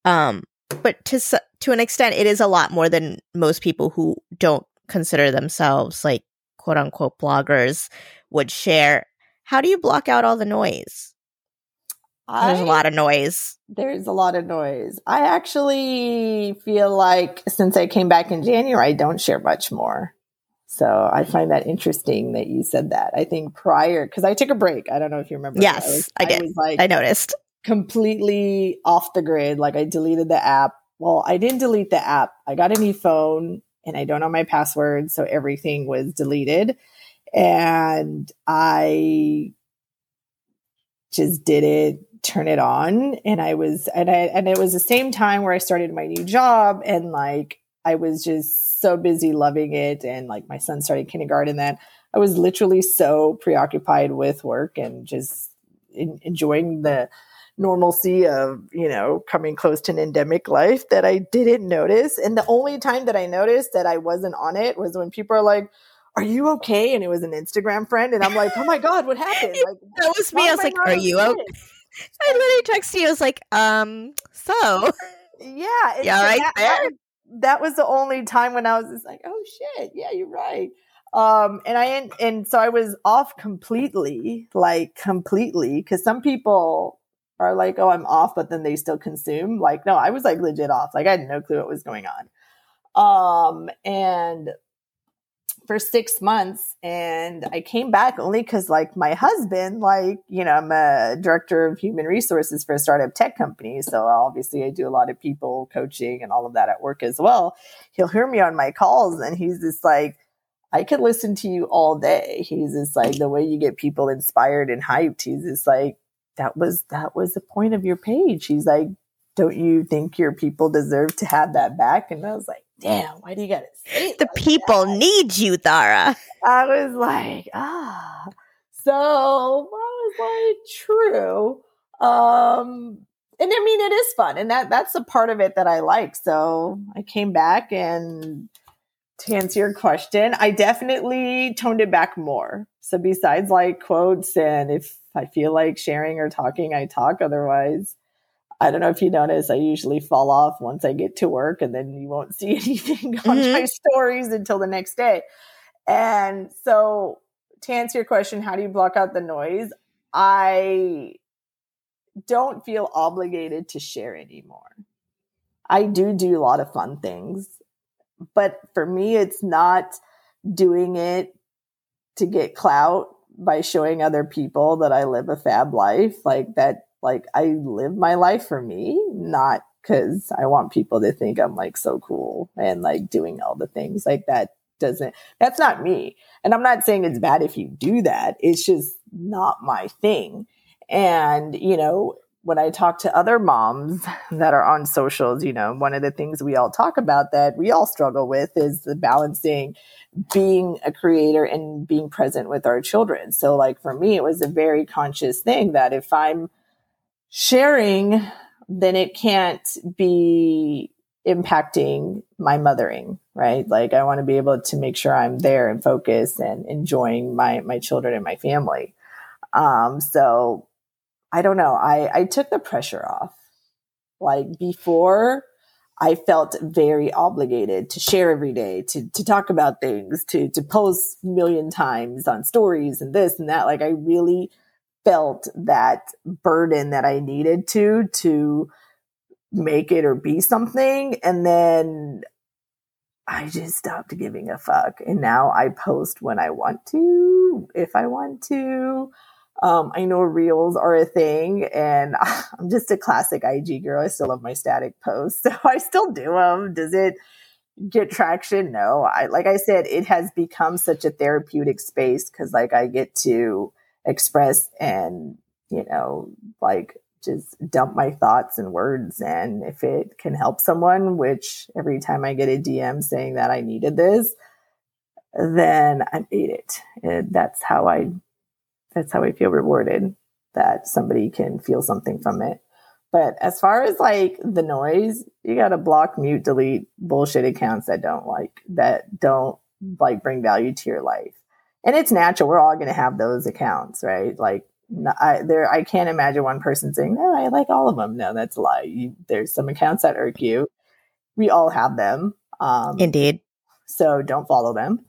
Um, but to to an extent, it is a lot more than most people who don't consider themselves like quote unquote bloggers would share. How do you block out all the noise? There's a lot of noise. There's a lot of noise. I actually feel like since I came back in January, I don't share much more. So I find that interesting that you said that. I think prior, because I took a break. I don't know if you remember. Yes, I, was, I did. I, was like, I noticed. Completely off the grid. Like I deleted the app. Well, I didn't delete the app. I got a new phone and I don't know my password. So everything was deleted. And I just did it turn it on and I was and I and it was the same time where I started my new job and like I was just so busy loving it and like my son started kindergarten then I was literally so preoccupied with work and just in, enjoying the normalcy of you know coming close to an endemic life that I didn't notice and the only time that I noticed that I wasn't on it was when people are like are you okay? And it was an Instagram friend. And I'm like, oh my God, what happened? *laughs* Like, that was me. I was like, are you okay? *laughs* I literally texted you. I was like, um, so *laughs* yeah, yeah, right that, there. That, was the only time when I was just like, oh shit, yeah, you're right. Um, and I and so I was off completely, like completely, because some people are like, oh, I'm off, but then they still consume. Like, no, I was like legit off. Like, I had no clue what was going on. Um, and for six months and I came back only because like my husband, like, you know, I'm a director of human resources for a startup tech company. So obviously I do a lot of people coaching and all of that at work as well. He'll hear me on my calls and he's just like, I could listen to you all day. He's just like the way you get people inspired and hyped. He's just like, that was that was the point of your page. He's like, don't you think your people deserve to have that back? And I was like, damn, why do you gotta say The people that? need you, Thara. I was like, ah. So I was like, true. Um, and I mean, it is fun, and that that's a part of it that I like. So I came back, and to answer your question, I definitely toned it back more. So besides like quotes, and if I feel like sharing or talking, I talk. Otherwise, I don't know if you notice, I usually fall off once I get to work and then you won't *laughs* see anything on mm-hmm. my stories until the next day. And so to answer your question, how do you block out the noise? I don't feel obligated to share anymore. I do do a lot of fun things, but for me, it's not doing it to get clout by showing other people that I live a fab life. Like that like I live my life for me, not because I want people to think I'm like so cool and like doing all the things like that doesn't that's not me. And I'm not saying it's bad if you do that. It's just not my thing. And, you know, when I talk to other moms *laughs* that are on socials, you know, one of the things we all talk about that we all struggle with is the balancing being a creator and being present with our children. So like for me, it was a very conscious thing that if I'm sharing, then it can't be impacting my mothering, right? Like I want to be able to make sure I'm there and focus and enjoying my my children and my family. Um, so I don't know. I I took the pressure off. Like before, I felt very obligated to share every day, to to talk about things, to to post million times on stories and this and that. Like I really felt that burden that I needed to to make it or be something and then I just stopped giving a fuck and now I post when I want to if I want to um, I know reels are a thing and *laughs* I'm just a classic IG girl. I still love my static posts. *laughs* So I still do them. Does it get traction? No. I, like I said, it has become such a therapeutic space because like I get to express and, you know, like just dump my thoughts and words. And if it can help someone, which every time I get a DM saying that I needed this, then I made it. And that's how I, that's how I feel rewarded that somebody can feel something from it. But as far as like the noise, you got to block, mute, delete bullshit accounts that don't like, that don't like bring value to your life and it's natural. We're all going to have those accounts, right? Like I, there, I can't imagine one person saying, "No, I like all of them." No, that's a lie. You, there's some accounts that irk you. We all have them. Um, Indeed. So don't follow them.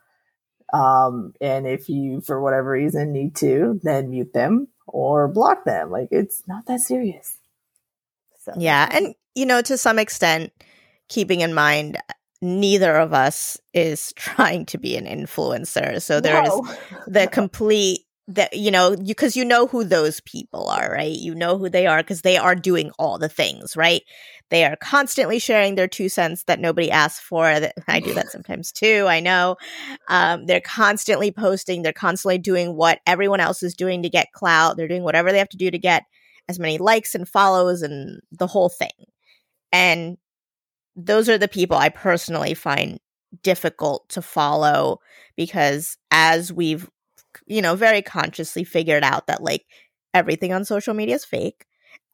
Um, and if you, for whatever reason, need to, then mute them. or block them. Like it's not that serious. So. Yeah, and you know, to some extent, keeping in mind neither of us is *laughs* trying to be an influencer. So there's no. the *laughs* complete that you know because you, you know who those people are right? You know who they are because they are doing all the things right? They are constantly sharing their two cents that nobody asked for. That i do that *sighs* sometimes too i know. Um, they're constantly posting they're constantly doing what everyone else is doing to get clout. They're doing whatever they have to do to get as many likes and follows and the whole thing. And those are the people i personally find difficult to follow because as we've you know, very consciously figured out that like everything on social media is fake.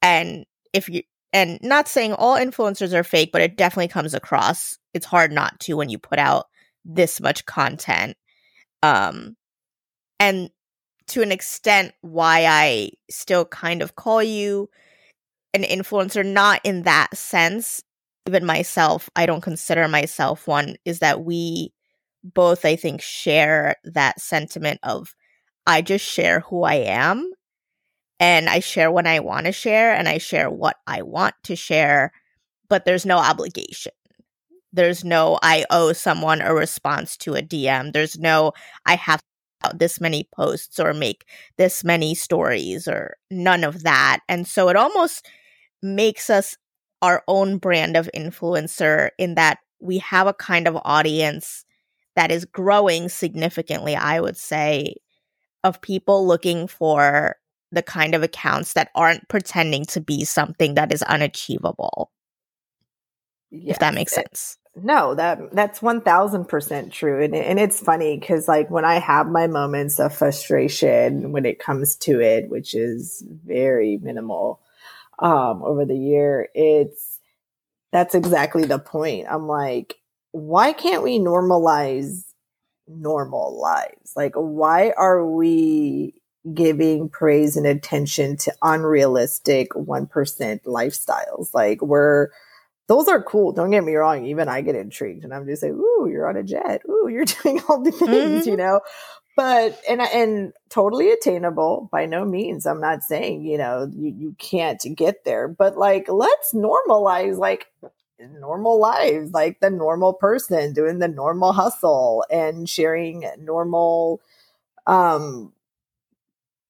And if you, and not saying all influencers are fake, but it definitely comes across. It's hard not to when you put out this much content. Um, and to an extent, why I still kind of call you an influencer, not in that sense. Even myself, I don't consider myself one, is that we both, I think, share that sentiment of I just share who I am and I share when I want to share and I share what I want to share, but there's no obligation. There's no, I owe someone a response to a DM. There's no, I have this many posts or make this many stories or none of that. And so it almost makes us our own brand of influencer in that we have a kind of audience that is growing significantly, I would say, of people looking for the kind of accounts that aren't pretending to be something that is unachievable. Yes, if that makes it, sense. No, that that's one thousand percent true, and and it's funny because like when I have my moments of frustration when it comes to it, which is very minimal um, over the year, it's that's exactly the point. I'm like, why can't we normalize normal lives? Like, why are we giving praise and attention to unrealistic 1% lifestyles? Like, we're, those are cool. Don't get me wrong. Even I get intrigued and I'm just like, ooh, you're on a jet. Ooh, you're *laughs* doing all the things, mm-hmm. you know? But, and, and totally attainable by no means. I'm not saying, you know, you, you can't get there, but like, let's normalize like normal lives, like the normal person doing the normal hustle and sharing normal, um,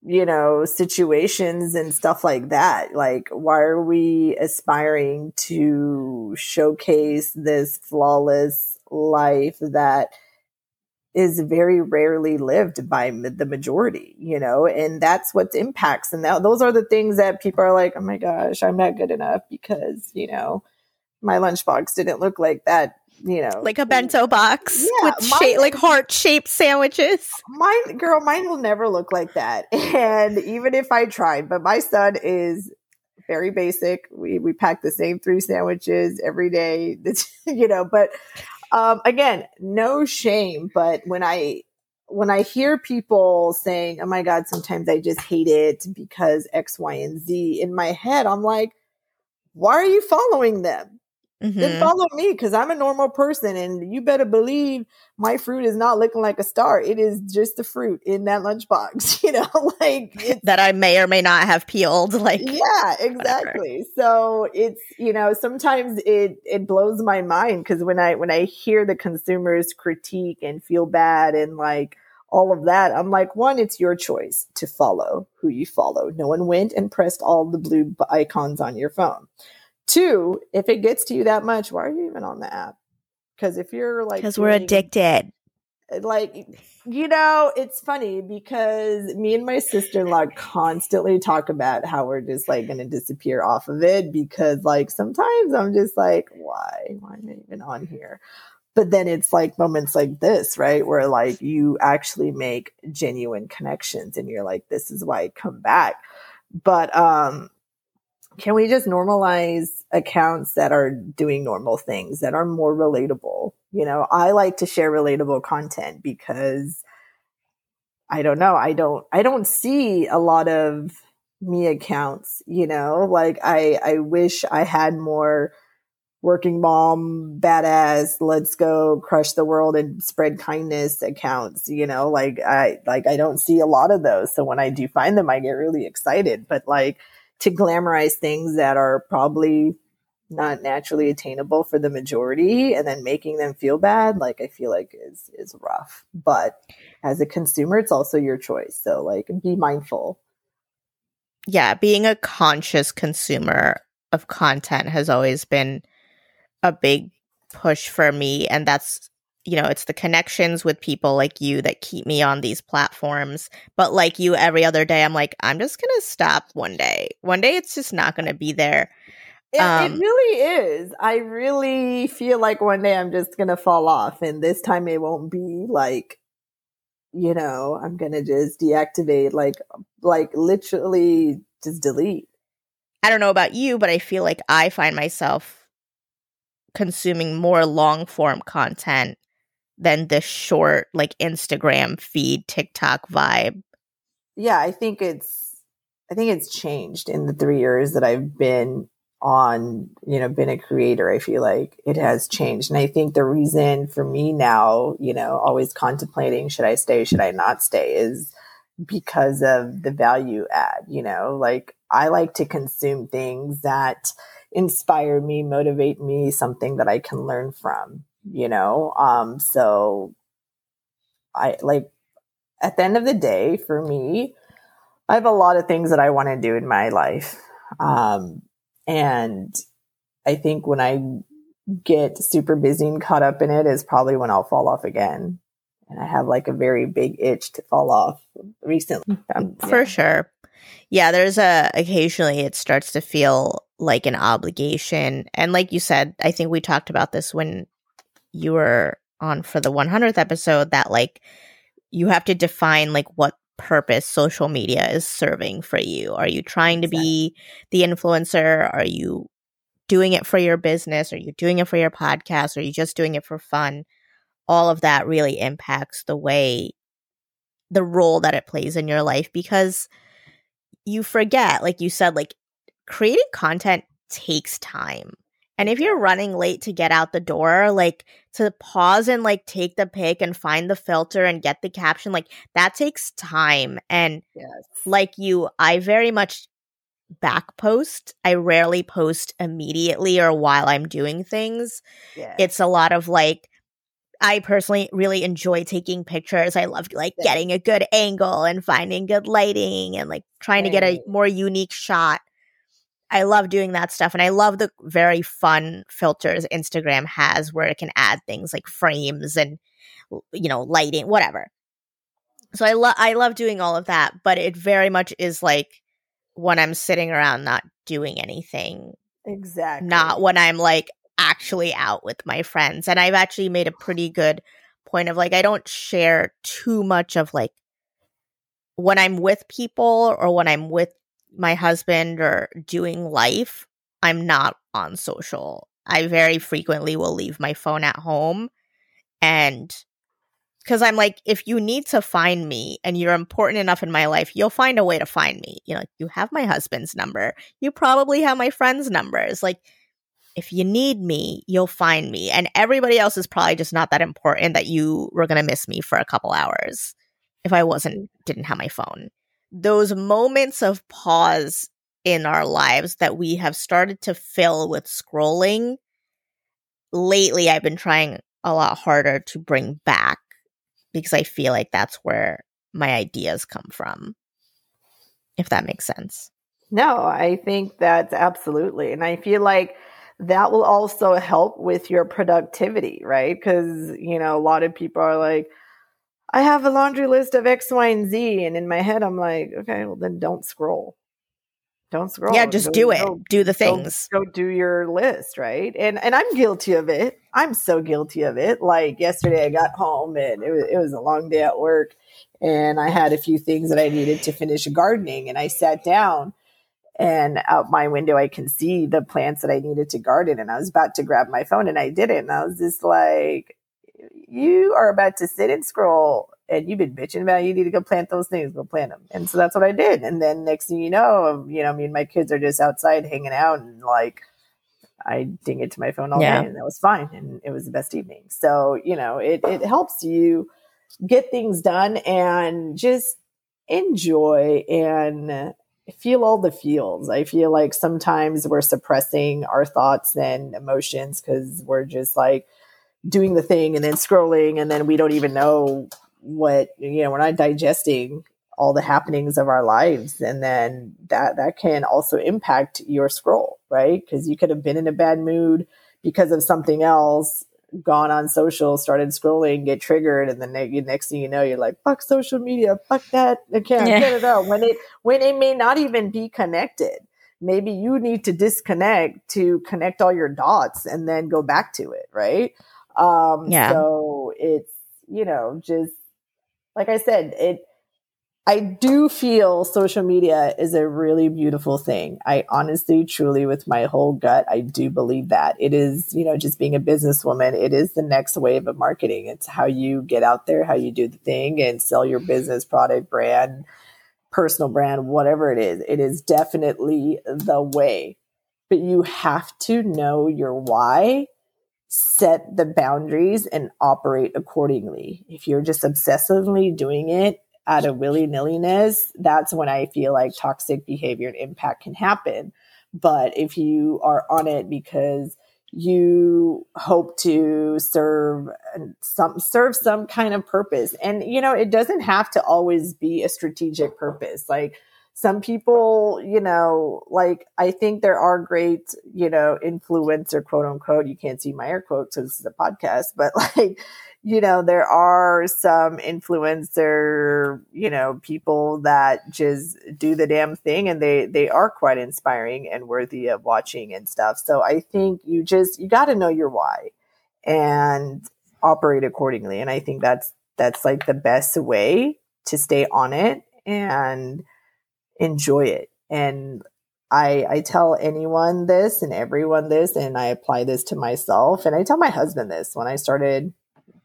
you know, situations and stuff like that. Like, why are we aspiring to showcase this flawless life that is very rarely lived by the majority, you know, and that's what impacts. And that, those are the things that people are like, oh my gosh, I'm not good enough because, you know, my lunchbox didn't look like that you know like a bento box yeah, with mine, like heart shaped sandwiches mine girl mine will never look like that *laughs* and even if i tried but my son is very basic we we pack the same three sandwiches every day *laughs* you know but um again no shame but when i when i hear people saying oh my god sometimes i just hate it because x y and z in my head i'm like why are you following them Mm-hmm. Then follow me because I'm a normal person, and you better believe my fruit is not looking like a star. It is just the fruit in that lunchbox, *laughs* you know, like that I may or may not have peeled. Like, yeah, exactly. Whatever. So it's you know sometimes it it blows my mind because when I when I hear the consumers critique and feel bad and like all of that, I'm like, one, it's your choice to follow who you follow. No one went and pressed all the blue icons on your phone. Two, if it gets to you that much, why are you even on the app? Because if you're like, because we're addicted. Like, you know, it's funny because me and my sister in law constantly talk about how we're just like going to disappear off of it because, like, sometimes I'm just like, why? Why am I even on here? But then it's like moments like this, right? Where like you actually make genuine connections and you're like, this is why I come back. But, um, can we just normalize accounts that are doing normal things that are more relatable? You know, I like to share relatable content because I don't know, I don't I don't see a lot of me accounts, you know, like I I wish I had more working mom, badass, let's go crush the world and spread kindness accounts, you know, like I like I don't see a lot of those. So when I do find them I get really excited, but like to glamorize things that are probably not naturally attainable for the majority and then making them feel bad like i feel like is is rough. But as a consumer it's also your choice. So like be mindful. Yeah being a conscious consumer of content has always been a big push for me and that's you know it's the connections with people like you that keep me on these platforms but like you every other day i'm like i'm just gonna stop one day one day it's just not gonna be there it, um, it, really is. I really feel like one day I'm just gonna fall off, and this time it won't be like, you know, I'm gonna just deactivate, like, like literally just delete. I don't know about you, but I feel like I find myself consuming more long form content than the short, like Instagram feed, TikTok vibe. Yeah, I think it's, I think it's changed in the three years that I've been on you know been a creator i feel like it has changed. And i think the reason for me now you know always contemplating should i stay should i not stay is because of the value add you know? Like i like to consume things that inspire me motivate me something that i can learn from you know um so i like at the end of the day for me i have a lot of things that i want to do in my life um and I think when I get super busy and caught up in it is probably when I'll fall off again. And I have like a very big itch to fall off recently. Um, For sure. Yeah, there's a occasionally it starts to feel like an obligation. And like you said, I think we talked about this when you were on for the 100th episode that like you have to define like what purpose social media is serving for you. Are you trying to be the influencer? Are you doing it for your business? Are you doing it for your podcast? Are you just doing it for fun? All of that really impacts the way, the role that it plays in your life because you forget, like you said, like creating content takes time. And if you're running late to get out the door, like to pause and like take the pic and find the filter and get the caption, like that takes time. And yes. like you, I very much back post. I rarely post immediately or while I'm doing things. Yes. It's a lot of like, I personally really enjoy taking pictures. I love like getting a good angle and finding good lighting and like trying right. to get a more unique shot. I love doing that stuff. And I love the very fun filters Instagram has where it can add things like frames and, you know, lighting, whatever. So I love, I love doing all of that, but it very much is like when I'm sitting around not doing anything. Exactly. Not when I'm like actually out with my friends. And I've actually made a pretty good point of like, I don't share too much of like when I'm with people or when I'm with my husband or doing life, I'm not on social. I very frequently will leave my phone at home and because I'm like, if you need to find me and you're important enough in my life, you'll find a way to find me. You know, you have my husband's number. You probably have my friends' numbers. Like, if you need me, you'll find me. And everybody else is probably just not that important that you were going to miss me for a couple hours if I wasn't, mm. didn't have my phone those moments of pause in our lives that we have started to fill with scrolling lately i've been trying a lot harder to bring back because i feel like that's where my ideas come from if that makes sense. No i think that's absolutely and i feel like that will also help with your productivity right? Because you know a lot of people are like I have a laundry list of X, Y, and Z. And in my head, I'm like, okay, well, then don't scroll. Don't scroll. Yeah, just go, do it. Go, do the things. Go, go, do your list, right? And and I'm guilty of it. I'm so guilty of it. Like yesterday, I got home and it was it was a long day at work, and I had a few things that I needed to finish gardening, and I sat down, and out my window I can see the plants that I needed to garden, and I was about to grab my phone, and I didn't. And I was just like, you are about to sit and scroll and you've been bitching about it, you need to go plant those things, go plant them. And so that's what I did. And then next thing you know, you know, I mean, my kids are just outside hanging out and like, I ding it to my phone all Yeah. day and that was fine. And it was the best evening. So, you know, it, it helps you get things done and just enjoy and feel all the feels. I feel like sometimes we're suppressing our thoughts and emotions because we're just like doing the thing and then scrolling and then we don't even know what you know we're not digesting all the happenings of our lives. And then that that can also impact your scroll right? Because you could have been in a bad mood because of something else gone on social started scrolling get triggered and then ne- next thing you know you're like fuck social media fuck that i can't Yeah. get it out when it when it may not even be connected maybe you need to disconnect to connect all your dots and then go back to it right um Yeah. so it's you know just like i said it I do feel social media is a really beautiful thing. I honestly, truly, with my whole gut, I do believe that. It is, you know, just being a businesswoman, it is the next wave of marketing. It's how you get out there, how you do the thing and sell your business, product, brand, personal brand, whatever it is. It is definitely the way. But you have to know your why, set the boundaries, and operate accordingly. If you're just obsessively doing it, out of willy nilliness, that's when I feel like toxic behavior and impact can happen. But if you are on it because you hope to serve some serve some kind of purpose, and you know it doesn't have to always be a strategic purpose. Like some people, you know, like I think there are great, you know, influencer quote unquote. You can't see my air quotes because this is a podcast, but *laughs* like you know, there are some influencer, you know, people that just do the damn thing and they they are quite inspiring and worthy of watching and stuff. So I think you just you got to know your why and operate accordingly. And I think that's that's like the best way to stay on it and enjoy it. And I, I tell anyone this and everyone this, and I apply this to myself. And I tell my husband this when I started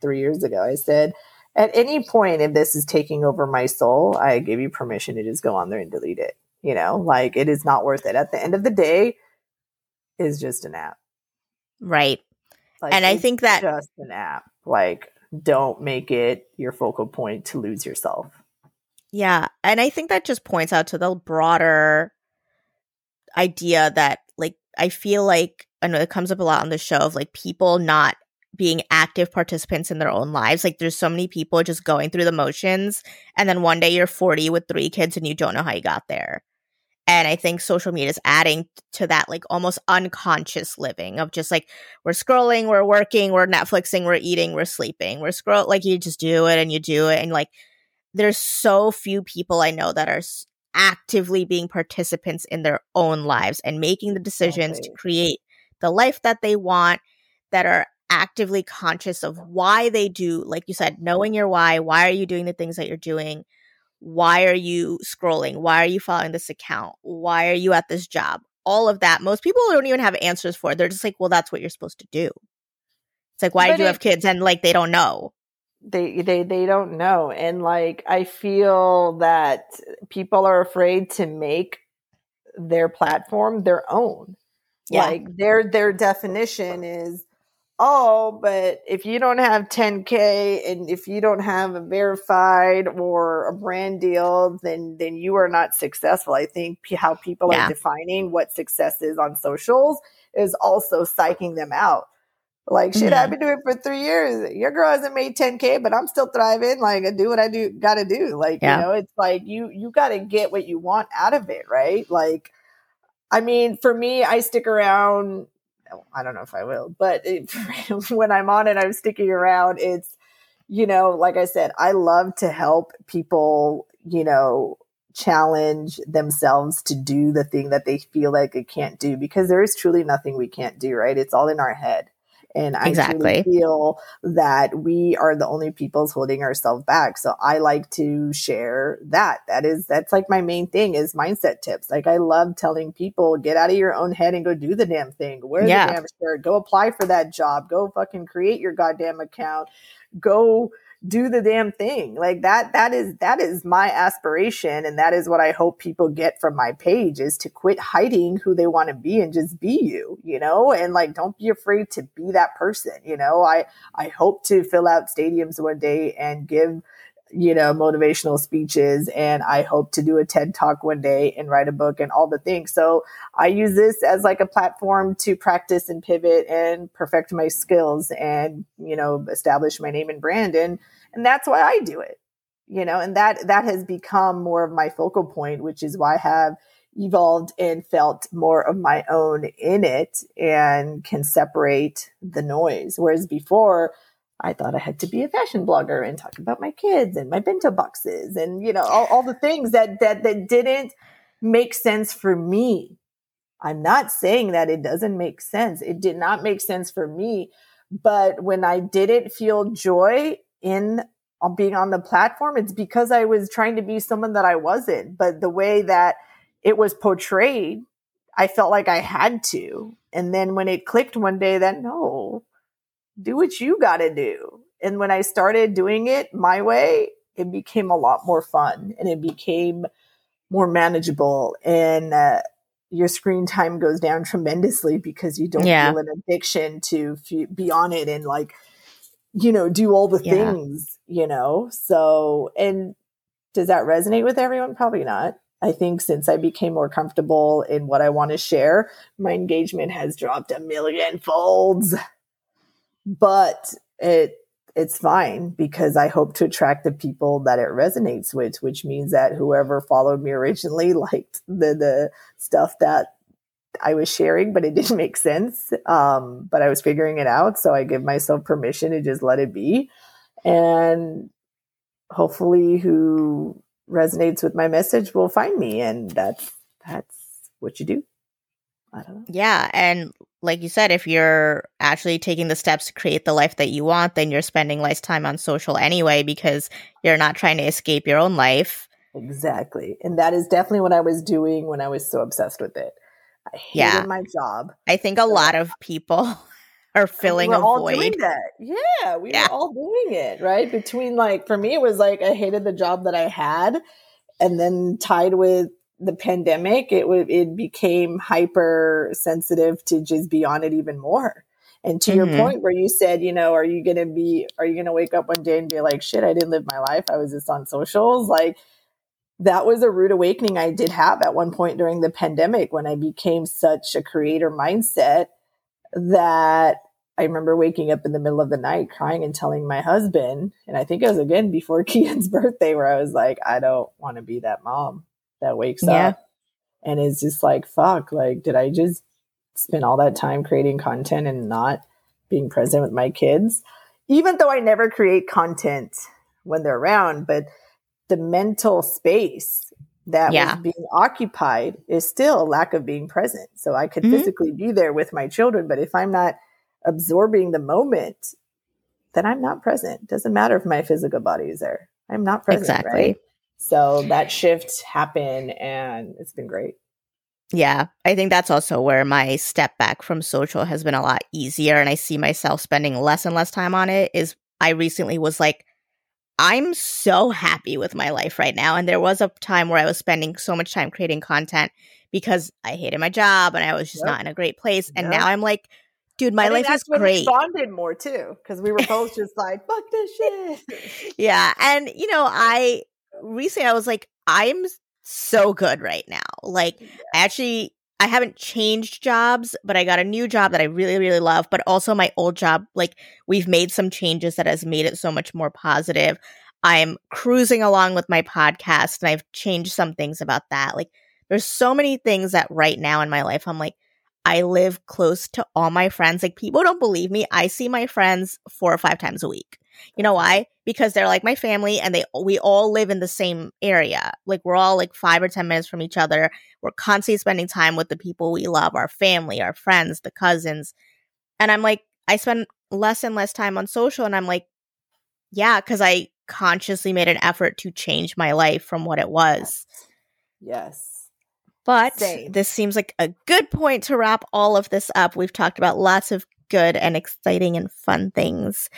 three years ago. I said, at any point, if this is taking over my soul, I give you permission to just go on there and delete it. You know, like it is not worth it. At the end of the day, is just an app. Right. Like, and I think that just an app. Like, don't make it your focal point to lose yourself. Yeah. And I think that just points out to the broader idea that, like, I feel like, I know it comes up a lot on the show of like people not being active participants in their own lives. Like, there's so many people just going through the motions. And then one day you're 40 with three kids and you don't know how you got there. And I think social media is adding to that, like almost unconscious living of just like we're scrolling, we're working, we're Netflixing, we're eating, we're sleeping, we're scroll. Like you just do it and you do it, and like there's so few people I know that are actively being participants in their own lives and making the decisions to create the life that they want that are actively conscious of why they do like you said knowing your why why are you doing the things that you're doing? Why are you scrolling? Why are you following this account? Why are you at this job? All of that most people don't even have answers for it. they're just like well that's what you're supposed to do. It's like why But do you it- have kids? And like they don't know they they they don't know and like i feel that people are afraid to make their platform their own Yeah. like their their definition is oh but if you don't have 10k and if you don't have a verified or a brand deal then then you are not successful i think how people Yeah. are defining what success is on socials is also psyching them out like shit, Mhm. I've been doing it for three years. Your girl hasn't made 10k, but I'm still thriving. Like I do what I do, got to do. Like Yeah. you know, it's like you you got to get what you want out of it, right? Like, I mean, for me, I stick around. I don't know if I will, but it, *laughs* when I'm on it, I'm sticking around. It's you know, like I said, I love to help people. You know, challenge themselves to do the thing that they feel like they can't do because there is truly nothing we can't do, right? It's all in our head. And I Exactly. feel that we are the only peoples holding ourselves back. So I like to share that. That is, that's like my main thing is mindset tips. Like I love telling people, get out of your own head and go do the damn thing. Wear Yeah. the damn shirt. Go apply for that job. Go fucking create your goddamn account. Go do the damn thing. Like that, that is, that is my aspiration. And that is what I hope people get from my page is to quit hiding who they want to be and just be you, you know, and like, don't be afraid to be that person. You know, I, I hope to fill out stadiums one day and give you know, motivational speeches and I hope to do a TED talk one day and write a book and all the things. So I use this as like a platform to practice and pivot and perfect my skills and, you know, establish my name and brand. And, and that's why I do it, you know, and that, that has become more of my focal point, which is why I have evolved and felt more of my own in it and can separate the noise. Whereas before, I thought I had to be a fashion blogger and talk about my kids and my bento boxes and you know all, all the things that that that didn't make sense for me. I'm not saying that it doesn't make sense. It did not make sense for me, but when I didn't feel joy in uh, being on the platform, it's because I was trying to be someone that I wasn't. But the way that it was portrayed, I felt like I had to. And then when it clicked one day that no, do what you got to do. And when I started doing it my way, it became a lot more fun and it became more manageable. And uh, your screen time goes down tremendously because you don't yeah. feel an addiction to f- be on it and like, you know, do all the yeah. things, you know? So, and does that resonate with everyone? Probably not. I think since I became more comfortable in what I want to share, my engagement has dropped a million folds but it it's fine because I hope to attract the people that it resonates with, which means that whoever followed me originally *laughs* liked the the stuff that I was sharing, but it didn't make sense. Um, but I was figuring it out, so I give myself permission to just let it be, and hopefully, who resonates with my message will find me, and that's that's what you do. I don't know. Yeah, and like you said, if you're actually taking the steps to create the life that you want, then you're spending less time on social anyway because you're not trying to escape your own life. Exactly. And that is definitely what I was doing when I was so obsessed with it. I hated yeah. my job. I think a lot of people *laughs* are filling we a void. that. Yeah, we yeah. were all doing it, right? Between like for me it was like I hated the job that I had and then tied with the pandemic, it would it became hyper sensitive to just be on it even more. And to mm-hmm. your point where you said, you know, are you going to be, are you going to wake up one day and be like, shit, I didn't live my life. I was just on socials. Like that was a rude awakening I did have at one point during the pandemic when I became such a creator mindset that I remember waking up in the middle of the night crying and telling my husband, and I think it was again before *laughs* Kian's birthday, where I was like, I don't want to be that mom that wakes yeah. up and is just like, fuck, like, did I just spend all that time creating content and not being present with my kids? Even though I never create content when they're around, but the mental space that yeah. was being occupied is still a lack of being present. So I could mm-hmm. physically be there with my children, but if I'm not absorbing the moment, then I'm not present. Doesn't matter if my physical body is there. I'm not present. Exactly. Right? So that shift happened and it's been great. Yeah, I think that's also where my step back from social has been a lot easier and I see myself spending less and less time on it is I recently was like I'm so happy with my life right now and there was a time where I was spending so much time creating content because I hated my job and I was just yep. not in a great place and yep. now I'm like dude, my life is great. Responded more too because we were both just like, "Fuck this *laughs* shit." yeah, and you know, I recently I was like, I'm so good right now. Like, yeah. actually, I haven't changed jobs, but I got a new job that I really, really love. But also, my old job, like, we've made some changes that has made it so much more positive. I'm cruising along with my podcast, and I've changed some things about that. Like, there's so many things that right now in my life, I'm like, I live close to all my friends. Like, people don't believe me. I see my friends four or five times a week. You know why? Because they're like my family and they we all live in the same area. Like we're all like 5 or 10 minutes from each other. We're constantly spending time with the people we love, our family, our friends, the cousins. And I'm like I spend less and less time on social and I'm like yeah, cuz I consciously made an effort to change my life from what it was. Yes. But Same. this seems like a good point to wrap all of this up. We've talked about lots of good and exciting and fun things.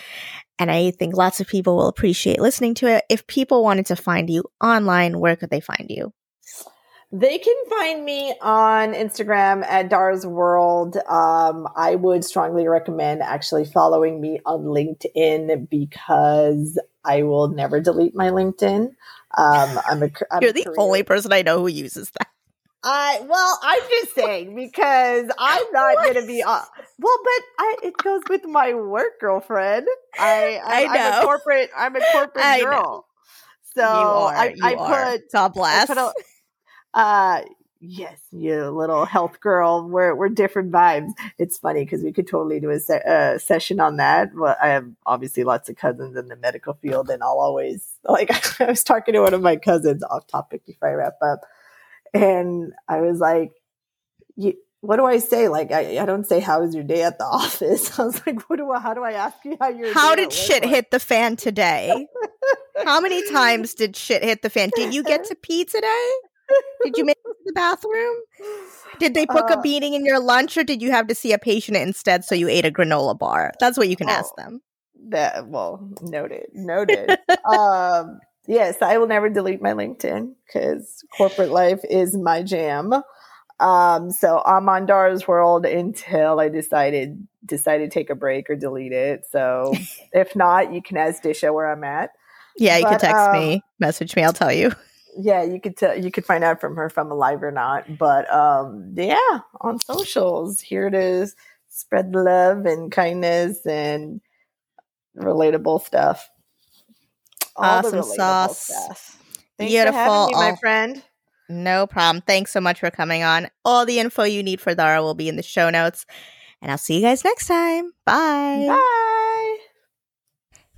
And I think lots of people will appreciate listening to it. If people wanted to find you online, where could they find you? They can find me on Instagram at Dar's World. Um, I would strongly recommend actually following me on LinkedIn because I will never delete my LinkedIn. Um, I'm a, I'm You're the career. only person I know who uses that. I well, I'm just saying because I'm *laughs* not going to be. Uh, well, but I, it goes with my work, girlfriend. I I, *laughs* I know. I'm a corporate. I'm a *laughs* corporate I girl. Know. So are, I, I put top blast. uh, yes, you little health girl. We're we're different vibes. It's funny because we could totally do a se- uh, session on that. Well, I have obviously lots of cousins in the medical field, and I'll always like. I was talking to one of my cousins off topic before I wrap up, and I was like, what do I say? Like, I, I don't say, how was your day at the *laughs* office? I was like, what do I, how do I ask you how your How did shit like? hit the fan today? *laughs* how many times did shit hit the fan? Did you get to pee today? Did you make it to the bathroom? Did they book uh, a meeting in your lunch or did you have to see a patient instead so you ate a granola bar? That's what you can oh, ask them. That well, noted. Noted. um yes, I will never delete my LinkedIn because corporate life is my jam. Um, so I'm on Dar's World until I decided decided to take a break or delete it. So *laughs* if not, you can ask Disha where I'm at. Yeah, you but, can text um, me, message me, I'll tell you. Yeah, you could tell you could find out from her if I'm alive or not. But um yeah, on socials, here it is. Spread love and kindness and relatable stuff. Awesome sauce. Stuff. Thanks Beautiful, me, my friend. No problem. Thanks so much for coming on. All the info you need for Dara will be in the show notes. And I'll see you guys next time. Bye. Bye.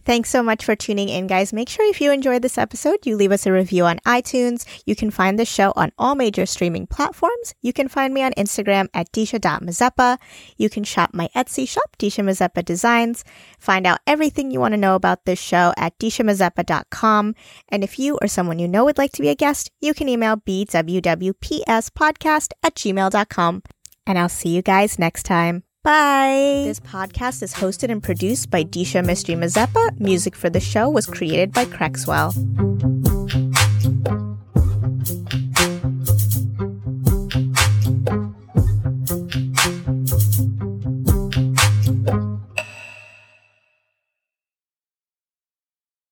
Thanks so much for tuning in, guys. Make sure if you enjoyed this episode, you leave us a review on iTunes. You can find the show on all major streaming platforms. You can find me on Instagram at disha.mazeppa. You can shop my Etsy shop, Disha Mazeppa Designs. Find out everything you want to know about this show at dishamazeppa.com. And if you or someone you know would like to be a guest, you can email bwwpspodcast at gmail.com. And I'll see you guys next time. Bye. This podcast is hosted and produced by Disha Mystery Mazeppa. Music for the show was created by Crexwell.